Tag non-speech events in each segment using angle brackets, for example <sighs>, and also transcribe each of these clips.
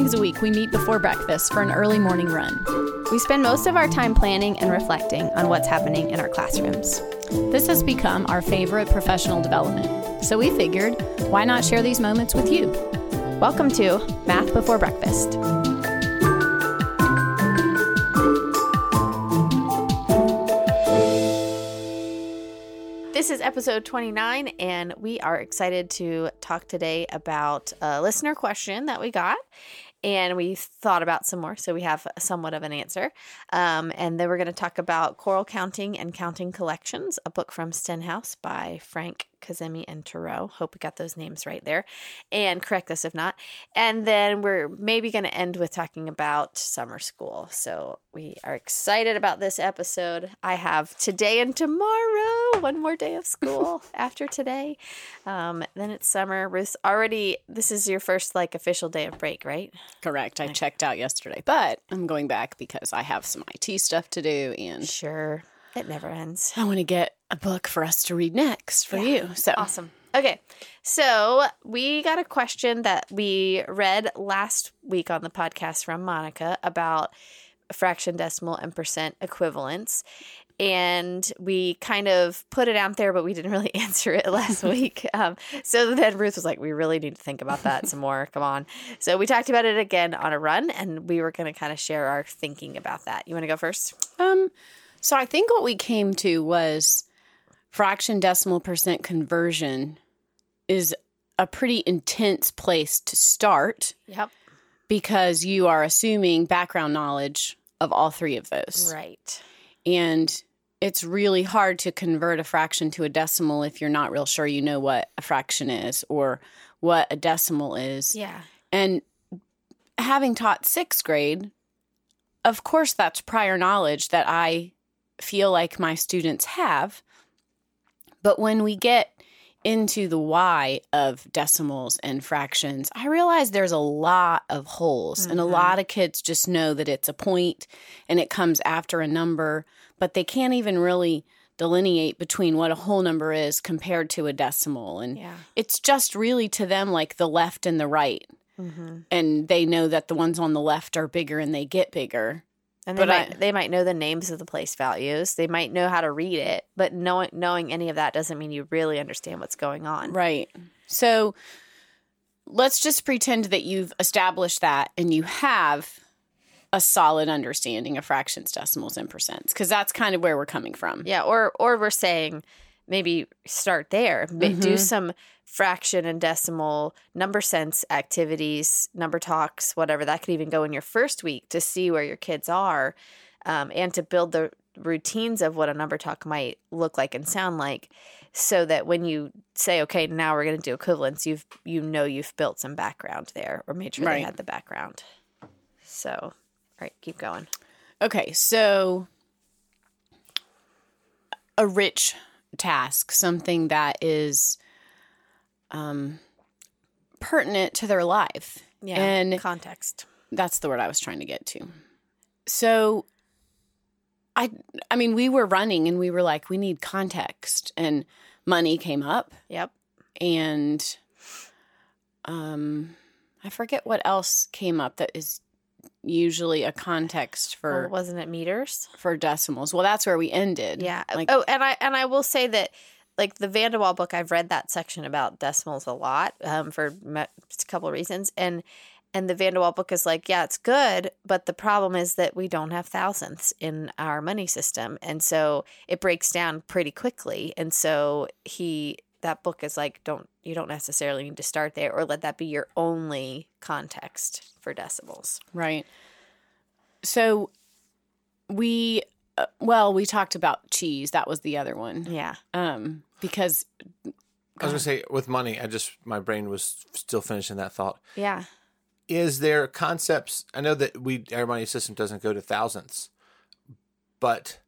mornings a week, we meet before breakfast for an early morning run. We spend most of our time planning and reflecting on what's happening in our classrooms. This has become our favorite professional development. So we figured, why not share these moments with you? Welcome to Math Before Breakfast. This is episode 29, and we are excited to talk today about a listener question that we got. And we thought about some more, so we have somewhat of an answer. Um, and then we're going to talk about Choral Counting and Counting Collections, a book from Stenhouse by Franke Kazemi and Turrou. Hope we got those names right there. And correct us if not. And then we're maybe going to end with talking about summer school. So we are excited about this episode. I have today and tomorrow, one more day of school <laughs> after today. Um, then it's summer. Ruth, already, this is your first like official day of break, right? Correct. I checked out yesterday, but I'm going back because I have some IT stuff to do and Sure. It never ends. I want to get a book for us to read next for you. So Awesome. Okay. So we got a question that we read last week on the podcast from Monica about fraction, decimal, and percent equivalents. And we kind of put it out there, but we didn't <laughs> really answer it last <laughs> week. Um, so then Ruth was like, we really need to think about that some more. Come on. So we talked about it again on a run, and we were going to kind of share our thinking about that. You want to go first? um so I think what we came to was fraction decimal percent conversion is a pretty intense place to start Yep. because you are assuming background knowledge of all three of those. Right. And it's really hard to convert a fraction to a decimal if you're not real sure you know what a fraction is or what a decimal is. Yeah. And having taught sixth grade, of course, that's prior knowledge that I feel like my students have. But when we get into the why of decimals and fractions, I realize there's a lot of holes, and a mm-hmm. lot of kids just know that it's a point and it comes after a number, but they can't even really delineate between what a whole number is compared to a decimal. And Yeah. it's just really to them like the left and the right. Mm-hmm. And they know that the ones on the left are bigger and they get bigger. And they But I- might they might know the names of the place values. They might know how to read it, but knowing knowing any of that doesn't mean you really understand what's going on. Right. So let's just pretend that you've established that and you have a solid understanding of fractions, decimals, and percents, because that's kind of where we're coming from. Yeah, or or we're saying maybe start there. Ma- Do some fraction and decimal number sense activities, number talks, whatever. That could even go in your first week to see where your kids are, um, and to build the routines of what a number talk might look like and sound like, so that when you say, "Okay, now we're going to do equivalents," you've you know you've built some background there, or made sure they had the background. So, all right, keep going. Okay, so a rich task, something that is um, pertinent to their life. Yeah, And context. that's the word I was trying to get to. So I I mean we were running and we were like we need context and money came up Yep. and um I forget what else came up that is usually a context for Or wasn't it meters? for decimals. Well, that's where we ended. Yeah. Like oh, and I and I will say that like the Van de Walle book, I've read that section about decimals a lot um, for me- a couple of reasons, and and the Van de Walle book is like, yeah, it's good, but the problem is that we don't have thousandths in our money system, and so it breaks down pretty quickly, and so he that book is like, don't you don't necessarily need to start there or let that be your only context for decimals. Right. So we uh, well, we talked about cheese. That was the other one. Yeah. Um because I was gonna say with money, I just my brain was still finishing that thought. Yeah. Is there concepts? I know that we our money system doesn't go to thousandths, but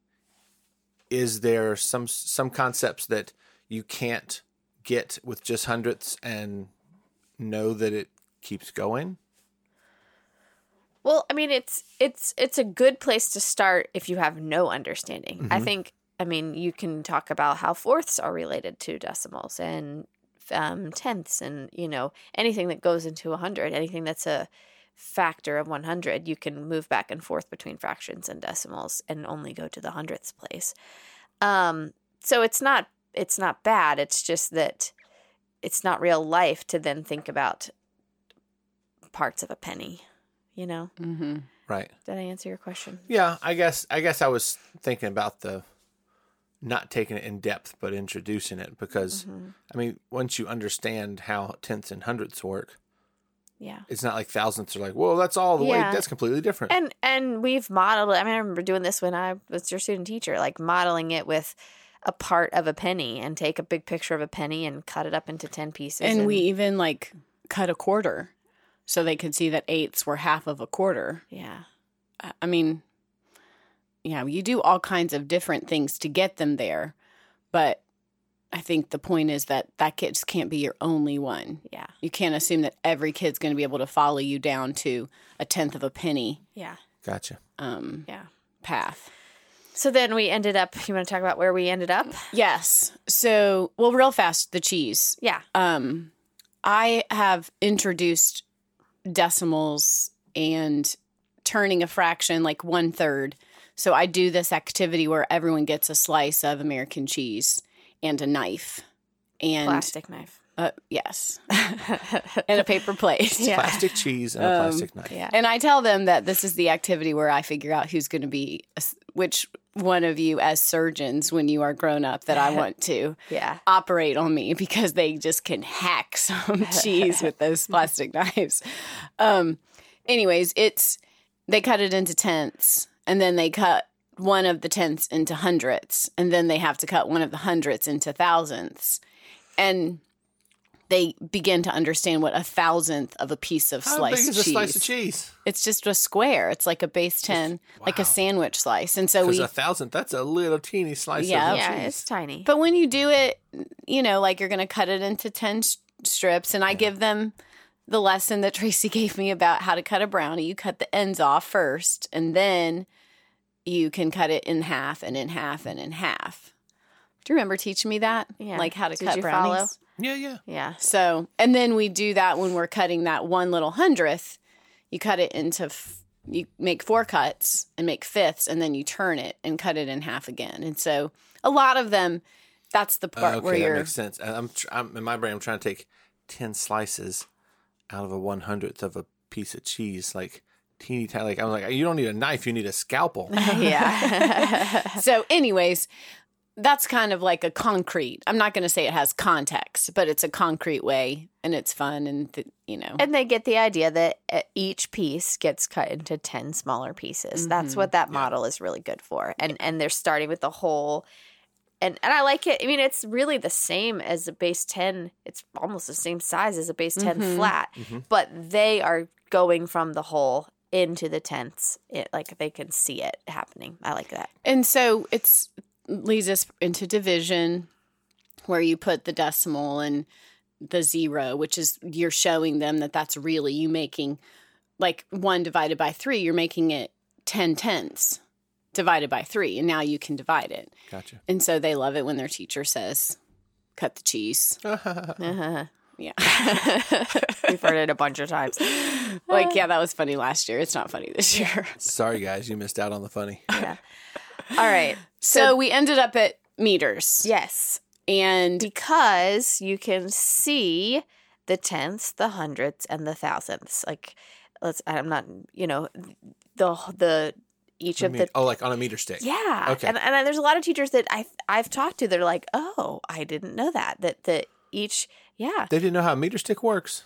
is there some some concepts that you can't get with just hundredths and know that it keeps going? Well, I mean, it's it's it's a good place to start if you have no understanding. I think. I mean, you can talk about how fourths are related to decimals and um, tenths, and you know anything that goes into a hundred, anything that's a factor of 100, you can move back and forth between fractions and decimals and only go to the hundredths place. Um, so it's not it's not bad. It's just that it's not real life to then think about parts of a penny. You know? Mm-hmm. Right. Did I answer your question? Yeah, I guess I guess I was thinking about the not taking it in depth but introducing it because Mm-hmm. I mean, once you understand how tenths and hundredths work, Yeah. it's not like thousandths are like, "Whoa, that's all the Yeah. way." That's completely different. And and we've modeled it. I mean, I remember doing this when I was your student teacher, like modeling it with a part of a penny and take a big picture of a penny and cut it up into 10 pieces. And we even like cut a quarter so they could see that eighths were half of a quarter. yeah. I- I mean, yeah, you do all kinds of different things to get them there, but I think the point is that that kid just can't be your only one. Yeah. You can't assume that every kid's going to be able to follow you down to a tenth of a penny Yeah. gotcha. um, Yeah. path. So then we ended up, you want to talk about where we ended up? Yes. So, well, real fast, the cheese. Yeah. Um, I have introduced decimals and turning a fraction like one third. So I do this activity where everyone gets a slice of American cheese and a knife, and Plastic knife. uh, yes, and a paper plate. <laughs> Yeah. Plastic cheese and a plastic knife. Yeah. And I tell them that this is the activity where I figure out who's going to be which one of you as surgeons when you are grown up that I <laughs> want to Yeah. operate on me because they just can hack some <laughs> cheese with those plastic <laughs> knives. Um anyways, it's they cut it into tenths and then they cut one of the tenths into hundredths and then they have to cut one of the hundredths into thousandths. And they begin to understand what a thousandth of a piece of How sliced big is a cheese. slice of cheese? It's just a square. It's like a base 10, like a sandwich slice. And so Because we a thousandth, that's a little teeny slice Yeah. of Yeah. cheese. It's tiny. But when you do it, you know, like you're going to cut it into 10 s- strips, and I give them the lesson that Tracy <laughs> gave me about how to cut a brownie. You cut the ends off first, and then you can cut it in half and in half and in half. Do you remember teaching me that? Yeah. Like how to Did cut you brownies? follow? Yeah, yeah. Yeah. So, and then we do that when we're cutting that one little hundredth. You cut it into, f- you make four cuts and make fifths, and then you turn it and cut it in half again. And so, a lot of them, that's the part okay, where that you're. makes sense. I'm, tr- I'm in my brain. I'm trying to take ten slices out of a one hundredth of a piece of cheese, like teeny tiny. Like I'm like, you don't need a knife. You need a scalpel. <laughs> Yeah. <laughs> so, anyways, that's kind of like a concrete. I'm not going to say it has context, but it's a concrete way, and it's fun, and th- you know, and they get the idea that uh, each piece gets cut into 10 smaller pieces. That's what mm-hmm. that model is really good for. And and they're starting with the whole and and I like it. I mean, it's really the same as a base 10. It's almost the same size as a base 10 mm-hmm. flat, mm-hmm. but they are going from the whole into the tenths. It like they can see it happening. I like that. and so it's leads us into division, where you put the decimal and the zero, which is you're showing them that that's really you making like one divided by three. You're making it ten tenths divided by three, and now you can divide it. Gotcha. And so they love it when their teacher says, "Cut the cheese." <laughs> Uh-huh. Yeah. <laughs> We've heard it a bunch of times. like, yeah, that was funny last year. It's not funny this year. Sorry, guys, you missed out on the funny. Yeah. All right. So we ended up at meters. Yes. And because you can see the tenths, the hundredths, and the thousandths. Like, let's. I'm not. You know, the the each I of mean, the. oh, like on a meter stick. Yeah. Okay. And and there's a lot of teachers that I I've talked to. They're like, oh, I didn't know that. That that each. Yeah. They didn't know how a meter stick works.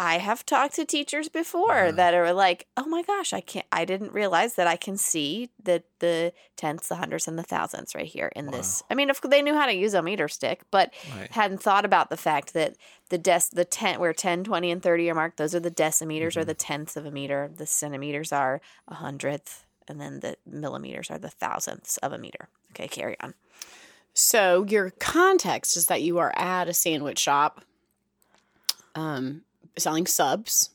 I have talked to teachers before that are like, "Oh my gosh, I can't I didn't realize that I can see the the tenths, the hundredths and the thousandths right here in this." I mean, if they knew how to use a meter stick, but Right. hadn't thought about the fact that the des- the 10 where 10, 20 and 30 are marked, those are the decimeters or the tenths of a meter. The centimeters are a hundredth and then the millimeters are the thousandths of a meter. Okay, carry on. so your context is that you are at a sandwich shop um, selling subs,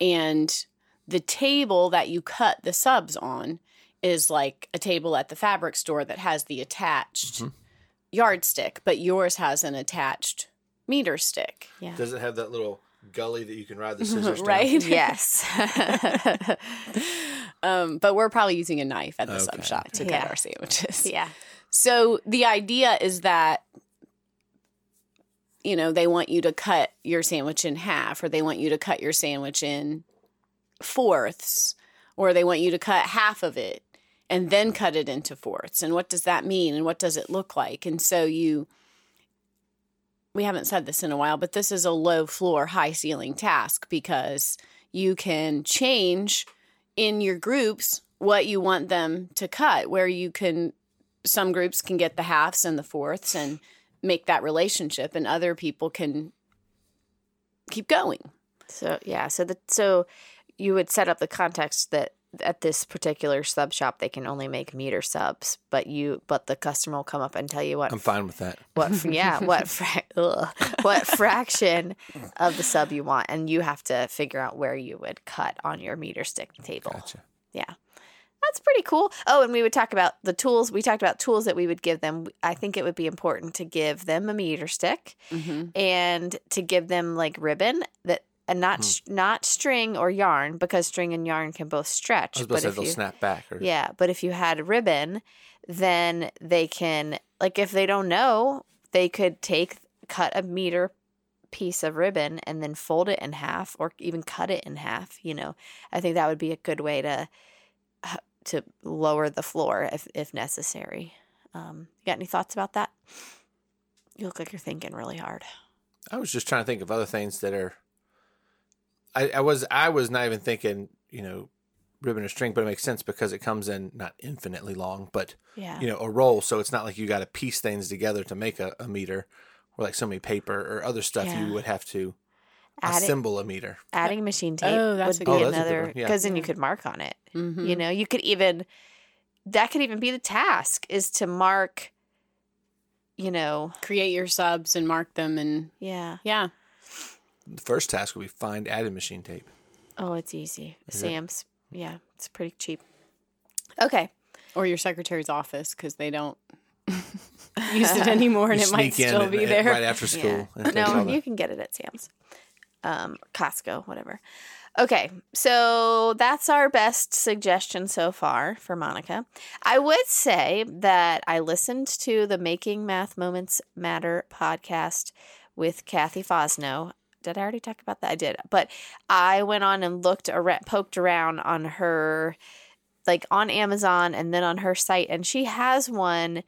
and the table that you cut the subs on is like a table at the fabric store that has the attached yardstick, but yours has an attached meter stick. Yeah. Does it have that little gully that you can ride the <laughs> scissors down. right? <laughs> Yes. <laughs> Um, but we're probably using a knife at the Okay. sub shop to Yeah. cut our sandwiches. yeah. So the idea is that you know, they want you to cut your sandwich in half or they want you to cut your sandwich in fourths or they want you to cut half of it and then cut it into fourths. And what does that mean and what does it look like? And so you we haven't said this in a while, but this is a low floor, high ceiling task because you can change in your groups what you want them to cut, where you can, some groups can get the halves and the fourths and make that relationship, and other people can keep going. So yeah, so the so you would set up the context that at this particular sub shop they can only make meter subs, but you but the customer will come up and tell you what I'm fine with that. what yeah <laughs> what fra- ugh, what fraction of the sub you want, and you have to figure out where you would cut on your meter stick table. Gotcha. Yeah. That's pretty cool. Oh, and we would talk about the tools. We talked about tools that we would give them. I think it would be important to give them a meter stick Mm-hmm. and to give them like ribbon that and not Hmm. not string or yarn because string and yarn can both I stretch. was about to say if they'll you snap back. Or, yeah, but if you had ribbon, then they can like if they don't know, they could take cut a meter piece of ribbon and then fold it in half or even cut it in half, you know. I think that would be a good way to to lower the floor if if necessary. Um, you got any thoughts about that? You look like you're thinking really hard. I was just trying to think of other things that are. I, I was I was not even thinking you know ribbon or string, but it makes sense because it comes in not infinitely long, but Yeah. you know a roll, so it's not like you got to piece things together to make a, a meter, or like so many paper or other stuff Yeah. you would have to Add it, assemble a meter. adding machine tape Oh, that's would a be Oh, that's a good another one, yeah. because then you could mark on it. Mm-hmm. You know, you could even that could even be the task is to mark. You know, Create your subs and mark them, and yeah. yeah, The first task would be find added machine tape. Oh, it's easy. Is it? Sam's, yeah, it's pretty cheap. Okay, or your secretary's office because they don't <laughs> use it <laughs> anymore, and You it might sneak in still be at- there. right after school. and take all no, you can get it at Sam's, um, Costco, whatever. Okay, so that's our best suggestion so far for Monica. I would say that I listened to the Making Math Moments Matter podcast with Cathy Fosnot. Did I already talk about that? I did, but I went on and looked around, poked around on her, like on Amazon and then on her site, and she has one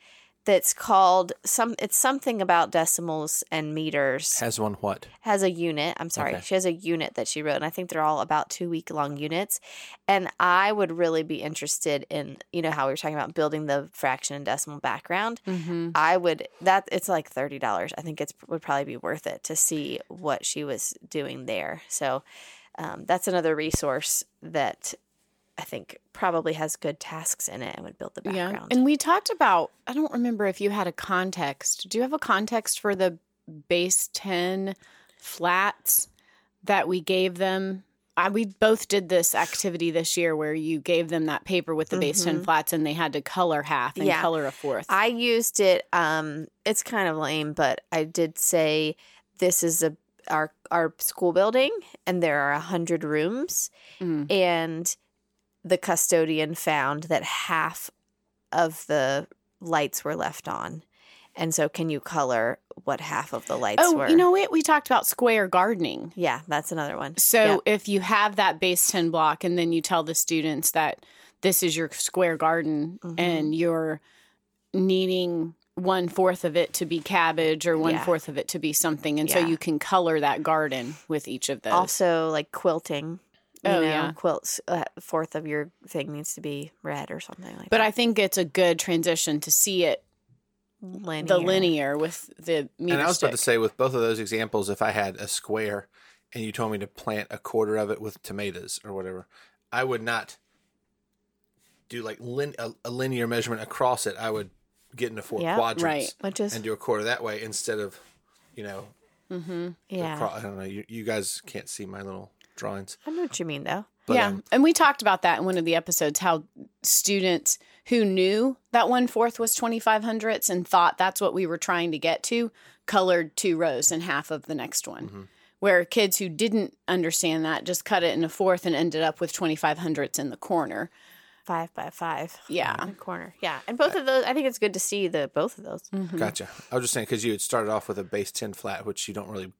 that's called some. It's something about decimals and meters has one what? has a unit. I'm sorry. Okay. She has a unit that she wrote, and I think they're all about two week long units. And I would really be interested in, you know, how we were talking about building the fraction and decimal background. Mm-hmm. I would that it's like thirty dollars. I think it would probably be worth it to see what she was doing there. So um, that's another resource that I think probably has good tasks in it and would build the background. Yeah. And we talked about, I don't remember if you had a context. Do you have a context for the base 10 flats that we gave them? I, we both did this activity this year where you gave them that paper with the base 10 flats and they had to color half and Yeah. color a fourth. I used it. Um, it's kind of lame, but I did say this is a our our school building, and there are a hundred rooms, Mm. and the custodian found that half of the lights were left on, and so can you color what half of the lights oh, were? you know what? We talked about square gardening. yeah, that's another one. So if you have that base 10 block and then you tell the students that this is your square garden Mhm. and you're needing one fourth of it to be cabbage or one Yeah. fourth of it to be something. And so you can color that garden with each of those. Also, like quilting. You Oh, know, yeah. quilts. Uh, fourth of your thing needs to be red or something like but that. But I think it's a good transition to see it linear. the linear with the meter and I was stick. about to say, with both of those examples, if I had a square and you told me to plant a quarter of it with tomatoes or whatever, I would not do like lin- a, a linear measurement across it. I would get into four Yeah, quadrants right. Which is and do a quarter that way instead of, you know, mm-hmm. yeah. acro- I don't know. You, you guys can't see my little drawings. I know what you mean, though. But, yeah, um, and we talked about that in one of the episodes. How students who knew that one fourth was twenty five hundredths and thought that's what we were trying to get to, colored two rows and half of the next one, Mhm. where kids who didn't understand that just cut it in a fourth and ended up with 25 hundredths in the corner. Five by five. Yeah. In the corner. Yeah. And both of those, I think it's good to see the both of those. Mm-hmm. Gotcha. I was just saying because you had started off with a base ten flat, which you don't really,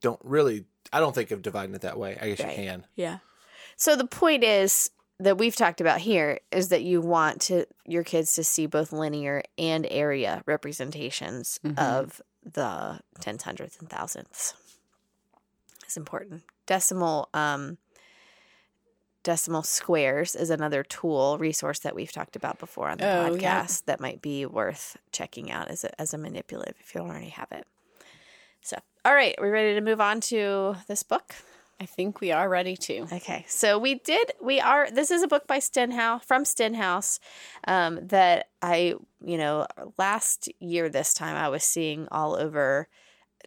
don't really. I don't think of dividing it that way. I guess Right. you can. Yeah. So the point is that we've talked about here is that you want to your kids to see both linear and area representations Mhm. of the tens, hundredths, and thousandths. It's important. Decimal um decimal squares is another tool resource that we've talked about before on the Oh, podcast yeah. that might be worth checking out as a as a manipulative if you don't already have it. So, all right, we ready to move on to this book? I think we are ready to. Okay, so we did. We are. This is a book by Stenhouse from Stenhouse um, that I, you know, last year this time I was seeing all over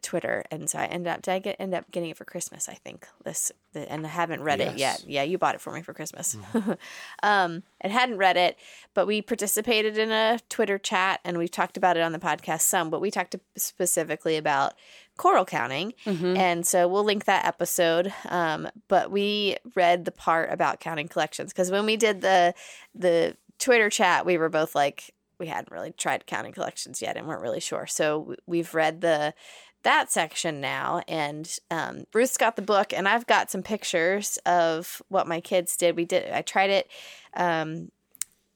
Twitter, and so I ended up. Did I get end up getting it for Christmas? I think this, the, and I haven't read it yet. Yeah, you bought it for me for Christmas. <laughs> um, and hadn't read it, but we participated in a Twitter chat, and we've talked about it on the podcast some. But we talked specifically about choral counting. Mm-hmm. And so we'll link that episode. Um, but we read the part about counting collections because when we did the the Twitter chat, we were both like we hadn't really tried counting collections yet and weren't really sure. So we've read the that section now, and um, Ruth's got the book, and I've got some pictures of what my kids did. We did. I tried it. Um,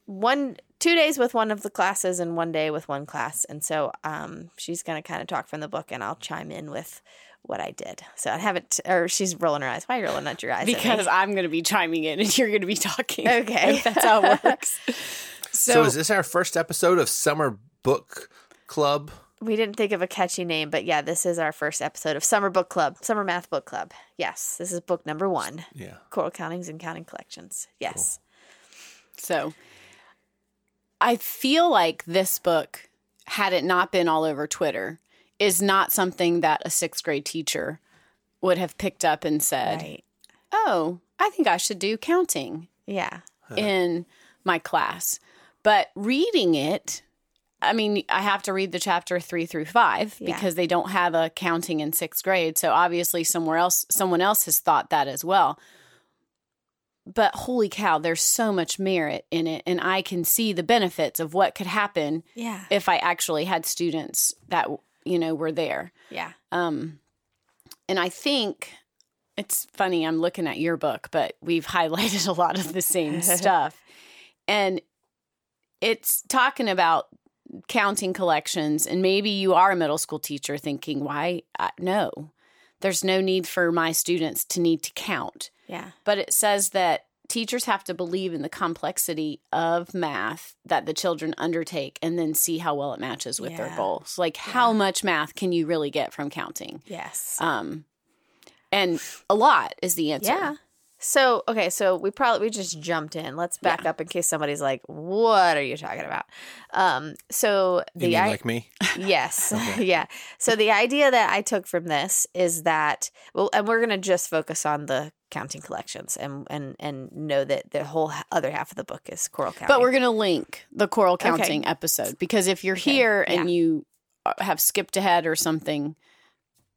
one two days with one of the classes and one day with one class and so um, she's going to kind of talk from the book and i'll chime in with what i did so i haven't or she's rolling her eyes why are you rolling out your eyes at me? Because I'm going to be chiming in and <laughs> you're going to be talking. Okay. That's how it <laughs> works. So, So, is this our first episode of Summer Book Club? we didn't think of a catchy name but yeah this is our first episode of summer book club summer math book club yes this is book number one Yeah. Choral countings and counting collections yes so I feel like this book, had it not been all over Twitter, is not something that a sixth grade teacher would have picked up and said, right Oh, I think I should do counting. yeah in my class. But reading it, I mean, I have to read the chapter three through five Yeah. because they don't have a counting in sixth grade. So obviously, somewhere else, someone else has thought that as well. But holy cow, there's so much merit in it. And I can see the benefits of what could happen yeah if I actually had students that, you know, were there. yeah Um, and I think it's funny. I'm looking at your book, but we've <laughs> highlighted a lot of the same <laughs> stuff, and it's talking about counting collections. And maybe you are a middle school teacher thinking, "Why? I, no, there's no need for my students to need to count." Yeah But it says that teachers have to believe in the complexity of math that the children undertake and then see how well it matches with their goals. Like how much math can you really get from counting? yes Um and a lot is the answer. Yeah. So okay, so we probably we just jumped in. Let's back up in case somebody's like, "What are you talking about?" Um, so You the mean I- like me? <laughs> yes, <laughs> <laughs> yeah. So the idea that I took from this is that well, and we're gonna just focus on the counting collections and and and know that the whole other half of the book is choral counting. But we're going to link the choral counting episode because if you're Okay, here and yeah. you uh, have skipped ahead or something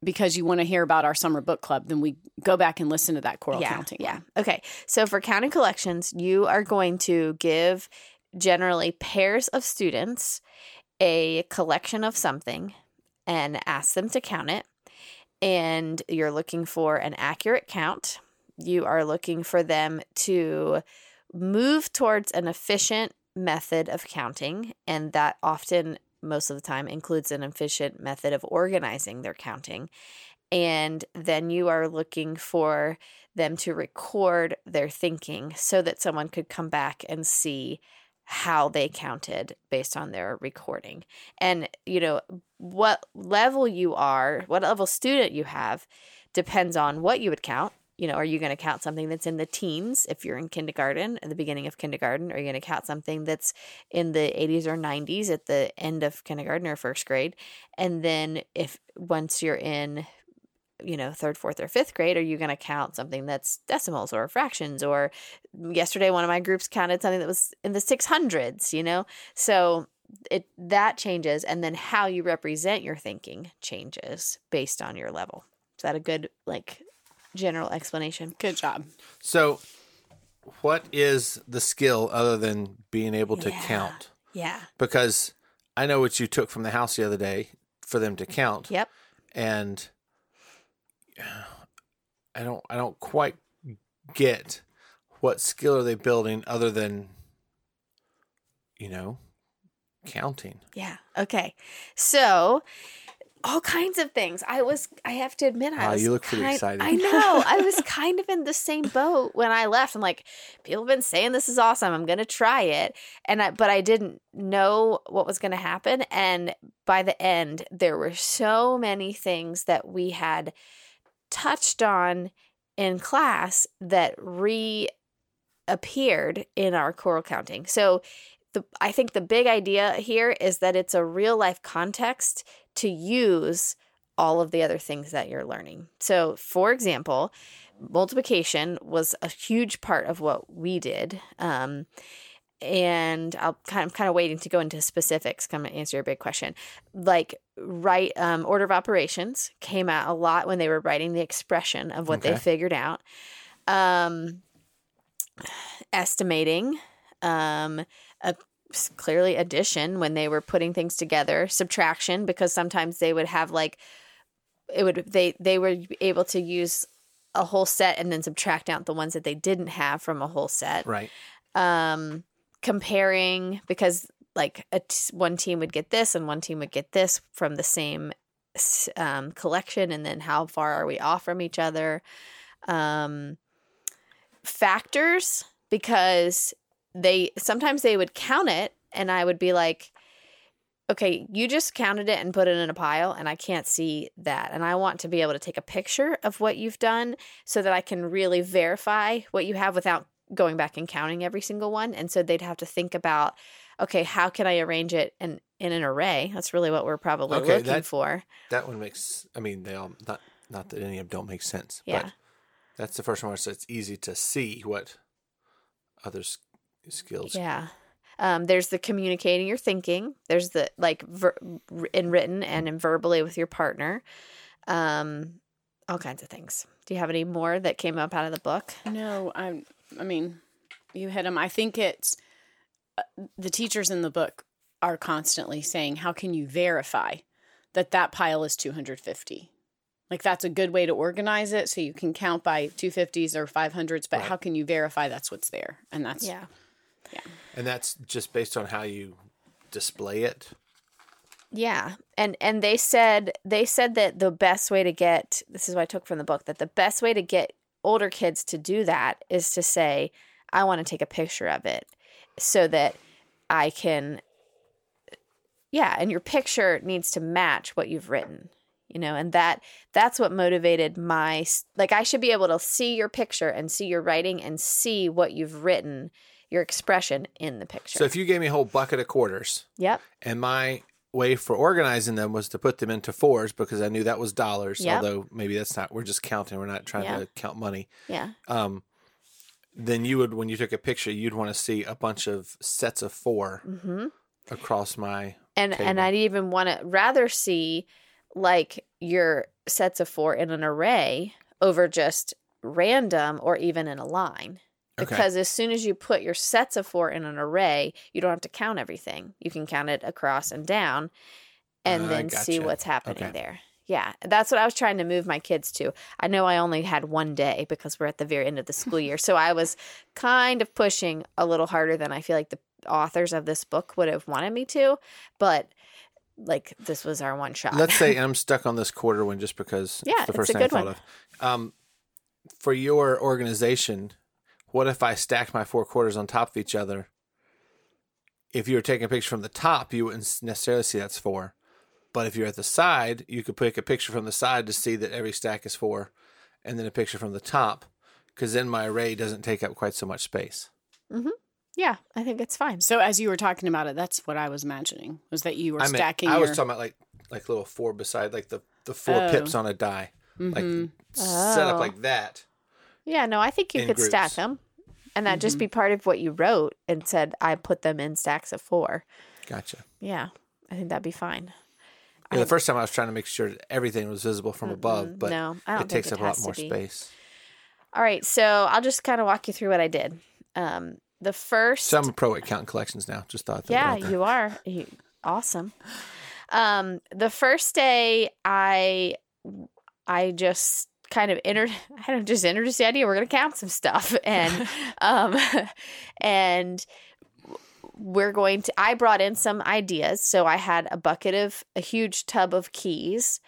because you want to hear about our summer book club, then we go back and listen to that choral yeah, counting. Yeah. Okay. So for counting collections, you are going to give generally pairs of students a collection of something and ask them to count it. And you're looking for an accurate count. You are looking for them to move towards an efficient method of counting. And that often, most of the time, includes an efficient method of organizing their counting. And then you are looking for them to record their thinking so that someone could come back and see how they counted based on their recording. And, you know, what level you are, what level student you have depends on what you would count. You know, are you going to count something that's in the teens if you're in kindergarten at the beginning of kindergarten? Are you going to count something that's in the 80s or 90s at the end of kindergarten or first grade? And then if once you're in you know third fourth or fifth grade are you going to count something that's decimals or fractions or yesterday one of my groups counted something that was in the 600s you know so it that changes and then how you represent your thinking changes based on your level Is that a good like general explanation. Good job. So, what is the skill other than being able to Yeah. count? Yeah. Because I know what you took from the house the other day for them to count, Yep. and I don't, I don't quite get what skill are they building other than, you know, counting. Yeah. Okay. So all kinds of things. I was I have to admit I Wow, was you look pretty kind- excited. I know. I was <laughs> kind of in the same boat when I left. I'm like, people have been saying this is awesome. I'm gonna try it. And I but I didn't know what was gonna happen. And by the end, there were so many things that we had touched on in class that reappeared in our choral counting. So the I think the big idea here is that it's a real life context to use all of the other things that you're learning. So, for example, multiplication was a huge part of what we did. Um, and I'll kind of, kind of waiting to go into specifics. Come answer your big question. Like right um, order of operations came out a lot when they were writing the expression of what they figured out. Um, estimating, um, a, clearly addition when they were putting things together. Subtraction because sometimes they would have like it would they they were able to use a whole set and then subtract out the ones that they didn't have from a whole set Right. um comparing because like a t- one team would get this and one team would get this from the same um, collection and then how far are we off from each other um factors because they sometimes they would count it and i would be like okay you just counted it and put it in a pile and i can't see that and i want to be able to take a picture of what you've done so that i can really verify what you have without going back and counting every single one and so they'd have to think about okay how can i arrange it in, in an array that's really what we're probably Okay, looking that- for That one makes. I mean, they all not not that any of them don't make sense. Yeah. But that's the first one where it's- it's easy to see what others skills. Yeah. Um, there's the communicating your thinking. There's the like ver- in written and in verbally with your partner. Um, all kinds of things. Do you have any more that came up out of the book? No, I. I mean, you hit them. I think it's uh, the teachers in the book are constantly saying, "How can you verify that that pile is 250?" Like that's a good way to organize it, so you can count by 250s or 500s. But Right. how can you verify that's what's there? And that's Yeah. And that's just based on how you display it. Yeah. And and they said they said that the best way to get this is what I took from the book that the best way to get older kids to do that is to say I want to take a picture of it so that I can yeah, and your picture needs to match what you've written. You know, and that that's what motivated my like I should be able to see your picture and see your writing and see what you've written, your expression in the picture. So if you gave me a whole bucket of quarters, yep. and my way for organizing them was to put them into fours because I knew that was dollars. Yep. Although maybe that's not. We're just counting. We're not trying Yeah. to count money. Yeah. Um, then you would, when you took a picture, you'd want to see a bunch of sets of 4 Mhm. across my. and and table. I'd even want to rather see like your sets of four in an array over just random or even in a line. Okay. Because as soon as you put your sets of four in an array, you don't have to count everything. You can count it across and down and Ah, then see what's happening Okay. there. Yeah, that's what I was trying to move my kids to. I know I only had one day because we're at the very end of the school year. So I was <laughs> kind of pushing a little harder than I feel like the authors of this book would have wanted me to. But like this was our one shot. Let's say <laughs> I'm stuck on this quarter one just because Yeah, it's the it's first a thing I thought one. of. Um, for your organization, what if I stacked my four quarters on top of each other? If you were taking a picture from the top, you wouldn't necessarily see that's four. But if you're at the side, you could pick a picture from the side to see that every stack is four, and then a picture from the top, because then my array doesn't take up quite so much space. yeah, I think it's fine. So as you were talking about it, that's what I was imagining was that you were I meant- stacking. I was talking about like like little four beside like the the four Oh. pips on a die, Mhm. like set up Oh. like that. Yeah, no, I think you In could stack them. And that Mm-hmm. just be part of what you wrote and said I put them in stacks of four. Gotcha. Yeah. I think that'd be fine. Yeah, the first time I was trying to make sure that everything was visible from above, but no, I don't it takes it up a lot more space. All right, so I'll just kind of walk you through what I did. Um, the first, So I'm a pro at counting collections now. Just thought. Yeah, you are you, awesome. Um, the first day, I I just kind of entered. <laughs> I of just introduced the idea we're going to count some stuff, <laughs> and <laughs> um, and we're going to. I brought in some ideas, so I had a bucket of a huge tub of keys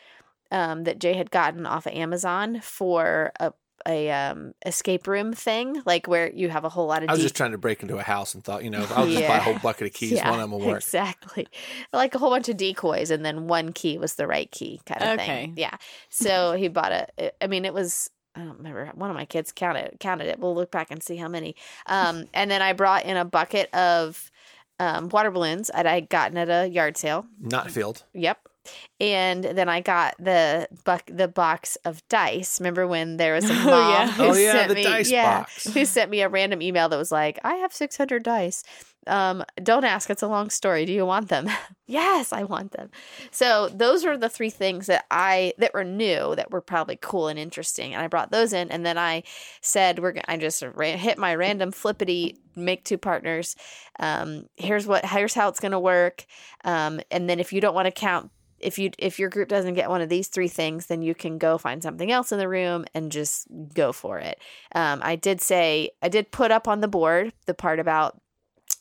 um, that Jay had gotten off of Amazon for a a um, escape room thing, like where you have a whole lot of. I was deep- just trying to break into a house and thought, you know, I'll just buy a whole bucket of <laughs> keys. Yeah, One of them will work. Exactly. Like a whole bunch of decoys, and then one key was the right key kind of Okay. thing. Yeah. <laughs> So he bought a, I mean, it was, I don't remember, one of my kids counted, counted it. We'll look back and see how many. Um, <laughs> and then I brought in a bucket of um, water balloons that I'd gotten at a yard sale. Not filled. Yep. And then I got the buck the box of dice. Remember when there was a <laughs> Oh, mom yeah. who Oh, yeah, sent the me dice yeah, box. who sent me a random email that was like, "I have 600 dice. Um, don't ask. It's a long story. Do you want them? <laughs> yes, I want them." So those were the three things that I that were new that were probably cool and interesting, and I brought those in. And then I said, "We're." gonna I just ra- hit my random flippity make two partners. Um, here's what. Here's how it's going to work. Um, and then if you don't want to count if you if your group doesn't get one of these three things then you can go find something else in the room and just go for it. Um, i did say i did put up on the board the part about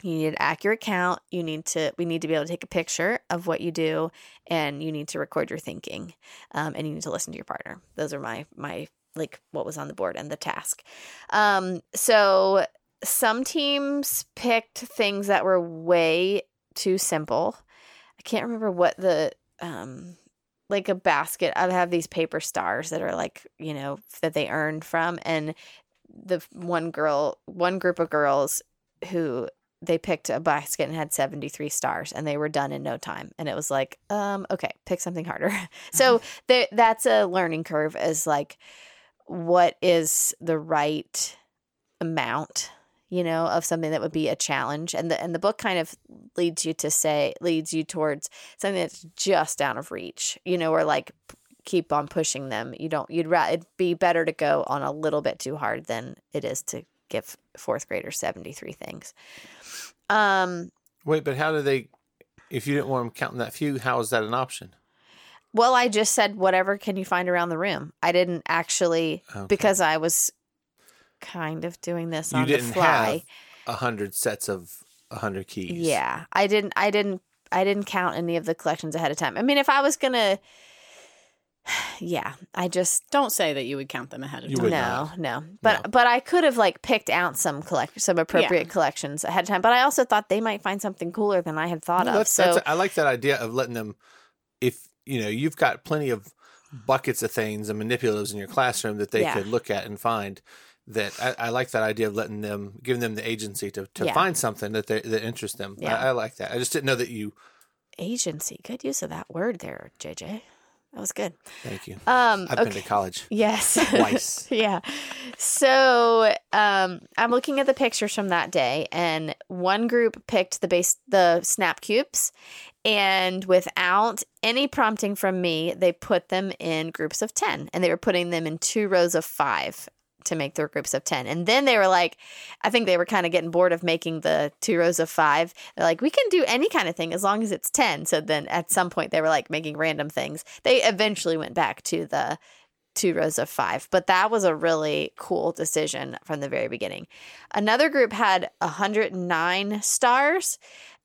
you need an accurate count you need to we need to be able to take a picture of what you do and you need to record your thinking um, and you need to listen to your partner. Those are my my like what was on the board and the task. Um, so some teams picked things that were way too simple. I can't remember what the um like a basket i have these paper stars that are like you know that they earned from and the one girl one group of girls who they picked a basket and had 73 stars and they were done in no time and it was like um okay pick something harder. <laughs> So there that's a learning curve is like what is the right amount you know of something that would be a challenge and the and the book kind of leads you to say leads you towards something that's just out of reach you know or like keep on pushing them you don't you'd rather it'd be better to go on a little bit too hard than it is to give fourth graders 73 things um Wait, but how do they? If you didn't want them counting that few, how is that an option? well i just said whatever can you find around the room i didn't actually Okay. because i was kind of doing this You on didn't the fly a hundred sets of a hundred keys. Yeah, I didn't. I didn't. I didn't count any of the collections ahead of time. I mean, if I was gonna, <sighs> yeah, I just Don't say that you would count them ahead of You time. no, not. no. But No. but I could have like picked out some collect some appropriate collections ahead of time. But I also thought they might find something cooler than I had thought No, of. that's, So that's, I like that idea of letting them. If you know you've got plenty of buckets of things and manipulatives in your classroom that they Yeah. could look at and find. That I, I like that idea of letting them, giving them the agency to, to Yeah. find something that they, that interests them. Yeah. I, I like that. I just didn't know that you. agency, good use of that word there, JJ. That was good. Thank you. Um, I've okay. been to college <laughs> Yes. twice. <laughs> yeah. So um, I'm looking at the pictures from that day, and one group picked the base, the snap cubes, and without any prompting from me, they put them in groups of ten, and they were putting them in two rows of five to make their groups of 10 and then they were like i think they were kind of getting bored of making the two rows of five they're like we can do any kind of thing as long as it's 10 so then at some point they were like making random things they eventually went back to the two rows of five. But that was a really cool decision from the very beginning. Another group had 109 stars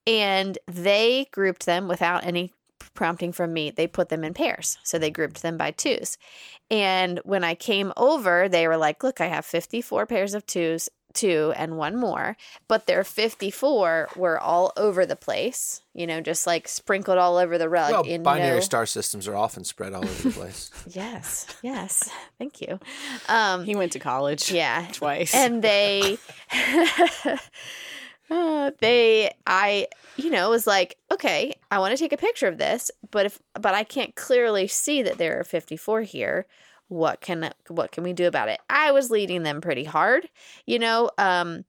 and they grouped them without any prompting from me. They put them in pairs. So they grouped them by twos. And when I came over, they were like, look, I have 54 pairs of twos. Two and one more, but their 54 were all over the place, you know, just like sprinkled all over the rug. Well, in binary no- star systems are often spread all over the place. <laughs> Yes, yes. Thank you. Um, He went to college. yeah, Twice. and they, <laughs> <laughs> they, I, you know, was like, okay, I want to take a picture of this, but if, but I can't clearly see that there are fifty four here. What can what can we do about it? I was leading them pretty hard, you know, um,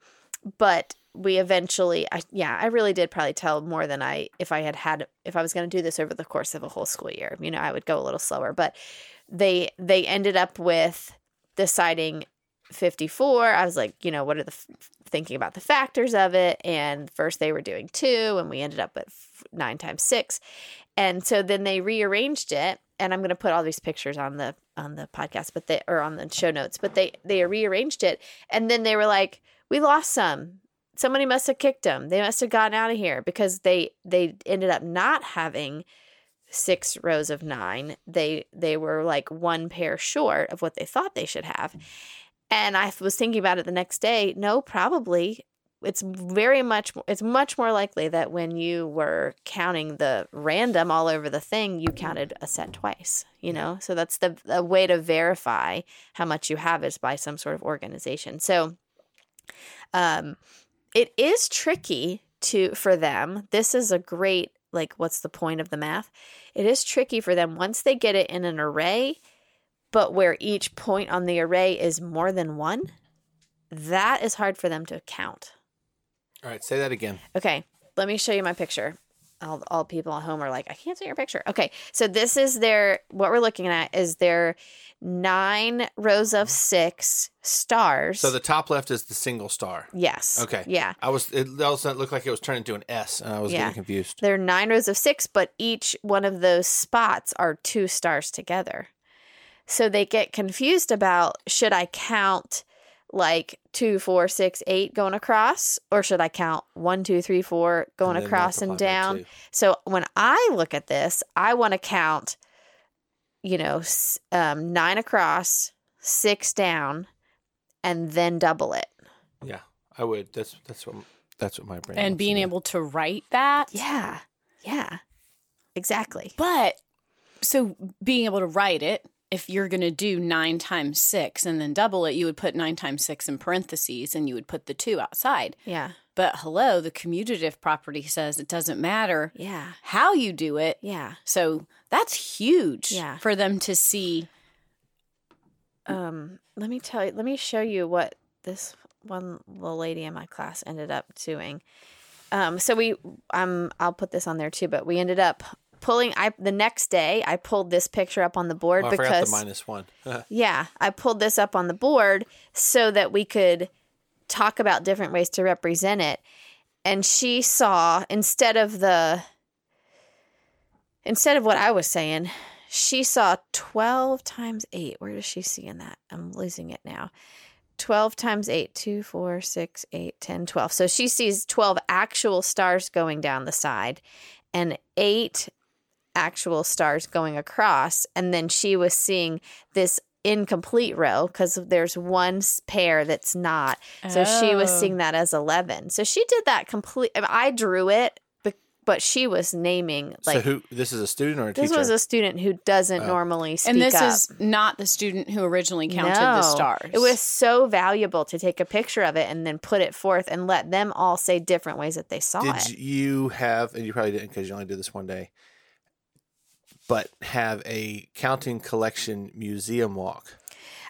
but we eventually I yeah, I really did probably tell more than I if I had had if I was going to do this over the course of a whole school year. You know, I would go a little slower, but they they ended up with deciding 54. I was like, you know, what are the f- thinking about the factors of it and first they were doing 2 and we ended up at f- 9 times 6. And so then they rearranged it and I'm going to put all these pictures on the on the podcast but they or on the show notes, but they they rearranged it and then they were like, we lost some somebody must have kicked them. They must have gotten out of here because they they ended up not having six rows of nine. They they were like one pair short of what they thought they should have. And I was thinking about it the next day. No, probably it's very much it's much more likely that when you were counting the random all over the thing, you counted a set twice. You know, so that's the way to verify how much you have is by some sort of organization. So, um, it is tricky to for them. This is a great like what's the point of the math? It is tricky for them once they get it in an array, but where each point on the array is more than one. That is hard for them to count. All right, say that again. Okay, let me show you my picture. All, all people at home are like, I can't see your picture. Okay, so this is their, what we're looking at is their nine rows of six stars. So the top left is the single star. yes. Okay. Yeah. I was. It all of a sudden looked like it was turning into an S, and I was Yeah. getting confused. There are nine rows of six, but each one of those spots are two stars together. So they get confused about should I count like two, four, six, eight going across, or should I count one, two, three, four going And across and down? So when I look at this, I want to count, you know, um, nine across, six down, and then double it. Yeah, I would. That's that's what that's what my brain. and being to able to write that. Yeah. Yeah. Exactly. But so being able to write it, if you're going to do nine times six and then double it, you would put nine times six in parentheses and you would put the two outside. Yeah. But hello, the commutative property says it doesn't matter Yeah. how you do it. Yeah. So that's huge Yeah. for them to see. um let me tell you let me show you what this one little lady in my class ended up doing um so we um i'll put this on there too but we ended up pulling i the next day i pulled this picture up on the board Oh, because the minus one. <laughs> yeah i pulled this up on the board so that we could talk about different ways to represent it. And she saw instead of the instead of what i was saying she saw 12 times 8 where does she see in that? I'm losing it now. 12 times 8 2 4 6 8 10 12 so she sees 12 actual stars going down the side and 8 actual stars going across and then she was seeing this incomplete row because there's one pair that's not so she was Oh. seeing that as 11 so she did that complete I, mean, I drew it but, but she was naming like so who? This is a student or a this teacher? was a student who doesn't Oh. normally speak And this up. is not the student who originally counted No. the stars. It was so valuable to take a picture of it and then put it forth and let them all say different ways that they saw Did it. Did you have? And you probably didn't because you only did this one day. But have a counting collection museum walk.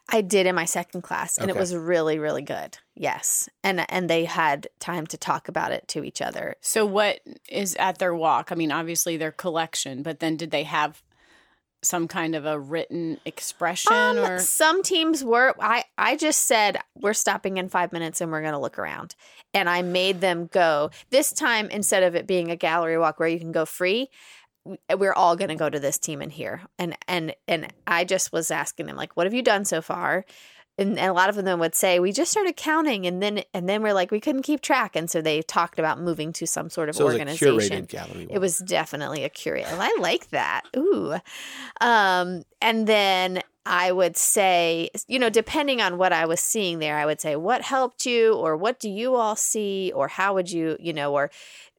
I did in my second class and it was really really good. Yes. And and they had time to talk about it to each other. So what is at their walk? I mean, obviously their collection, but then did they have some kind of a written expression Um, or some teams were I I just said we're stopping in 5 minutes and we're going to look around. And I made them go. This time instead of it being a gallery walk where you can go free, w- we're all going to go to this team in here. And and and I just was asking them like what have you done so far? And, and a lot of them would say we just started counting and then and then we're like we couldn't keep track and so they talked about moving to some sort of So it was a organization curated gallery. It was definitely a curious. I like that. Ooh. Um, and then I would say, you know, depending on what I was seeing there, I would say, what helped you, or what do you all see, or how would you, you know, or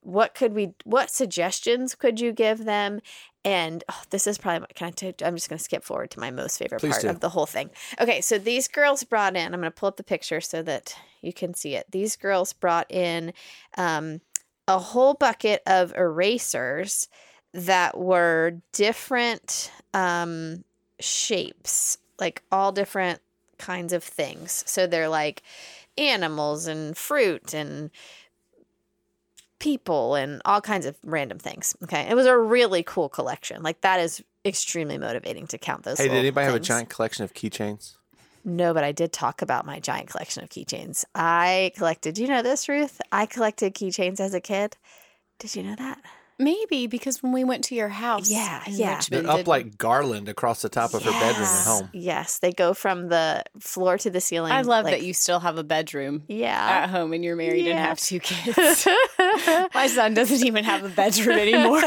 what could we, what suggestions could you give them? And oh, this is probably, can I? I'm just going to skip forward to my most favorite Please part do. of the whole thing. Okay. So these girls brought in, I'm going to pull up the picture so that you can see it. These girls brought in, um, a whole bucket of erasers that were different um, shapes, like all different kinds of things. So they're like animals and fruit and people and all kinds of random things. Okay. It was a really cool collection. Like that is extremely motivating to count those. Hey, did anybody have a giant collection of keychains? No, but I did talk about my giant collection of keychains. I collected, do you know this, Ruth? I collected keychains as a kid. Did you know that? Maybe because when we went to your house, Yeah, yeah. Richmond, They're up like garland across the top of her bedroom at home. Yes, they go from the floor to the ceiling. I love like- that you still have a bedroom Yeah. at home and you're married and have two kids. <laughs> <laughs> My son doesn't even have a bedroom anymore.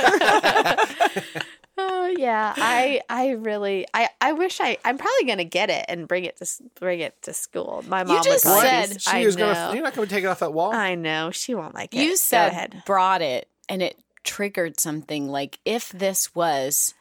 Oh <laughs> yeah, I I really I I wish I I'm probably gonna get it and bring it to bring it to school. My mom just would said- She I is know. gonna. You're not gonna take it off that wall. I know she won't like it. you Go said ahead. brought it and it triggered something like if this was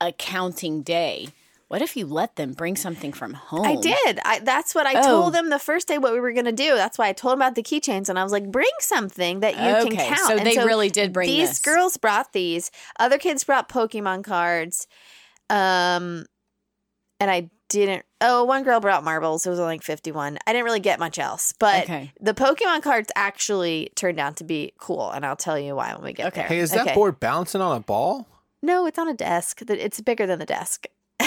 a counting day, what if you let them bring something from home? I did. I, that's what I Oh. told them the first day what we were going to do. That's why I told them about the keychains and I was like, bring something that you Okay, can count. so And they really did bring these this. girls brought these. Other kids brought Pokemon cards. Um, and I didn't. Oh, one girl brought marbles. It was only like 51. I didn't really get much else. But Okay. the Pokemon cards actually turned out to be cool. And I'll tell you why when we get Okay. there. Hey, is that Okay. board bouncing on a ball? No, it's on a desk. Th- It's bigger than the desk. <laughs>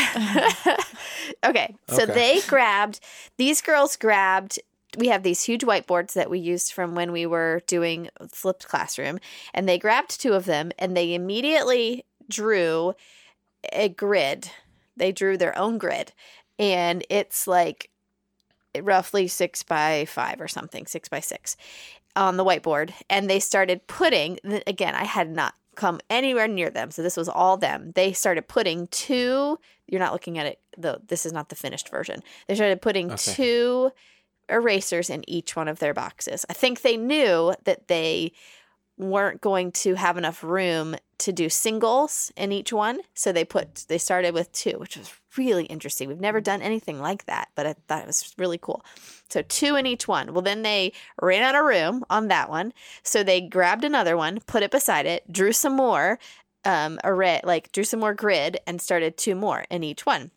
okay, so Okay. they grabbed, these girls grabbed, we have these huge whiteboards that we used from when we were doing flipped classroom, and they grabbed two of them and they immediately drew a grid. They drew their own grid, and it's like roughly six by five or something, six by six on the whiteboard. And they started putting, again, I had not come anywhere near them. So this was all them. They started putting two, you're not looking at it, though, this is not the finished version. They started putting Okay. two erasers in each one of their boxes. I think they knew that they weren't going to have enough room to do singles in each one so they put they started with two which was really interesting. We've never done anything like that but i thought it was really cool. So two in each one. Well then they ran out of room on that one so they grabbed another one put it beside it drew some more um array like drew some more grid and started two more in each one.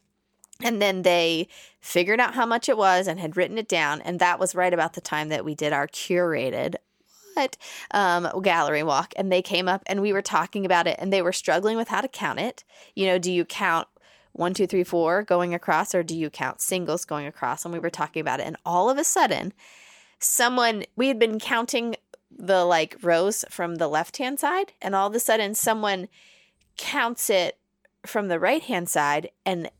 And then they figured out how much it was and had written it down and that was right about the time that we did our curated what um, gallery walk and they came up and we were talking about it and they were struggling with how to count it. You know do you count one two three four going across or do you count singles going across? And we were talking about it and all of a sudden someone we had been counting the like rows from the left hand side and all of a sudden someone counts it from the right hand side and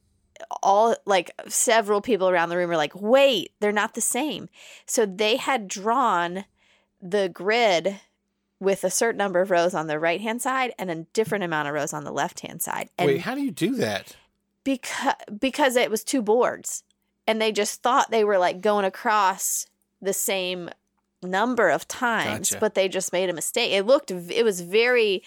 all like several people around the room are like wait they're not the same. So they had drawn the grid with a certain number of rows on the right hand side and a different amount of rows on the left hand side and Wait, how do you do that? because because it was two boards and they just thought they were like going across the same number of times Gotcha. but they just made a mistake it looked it was very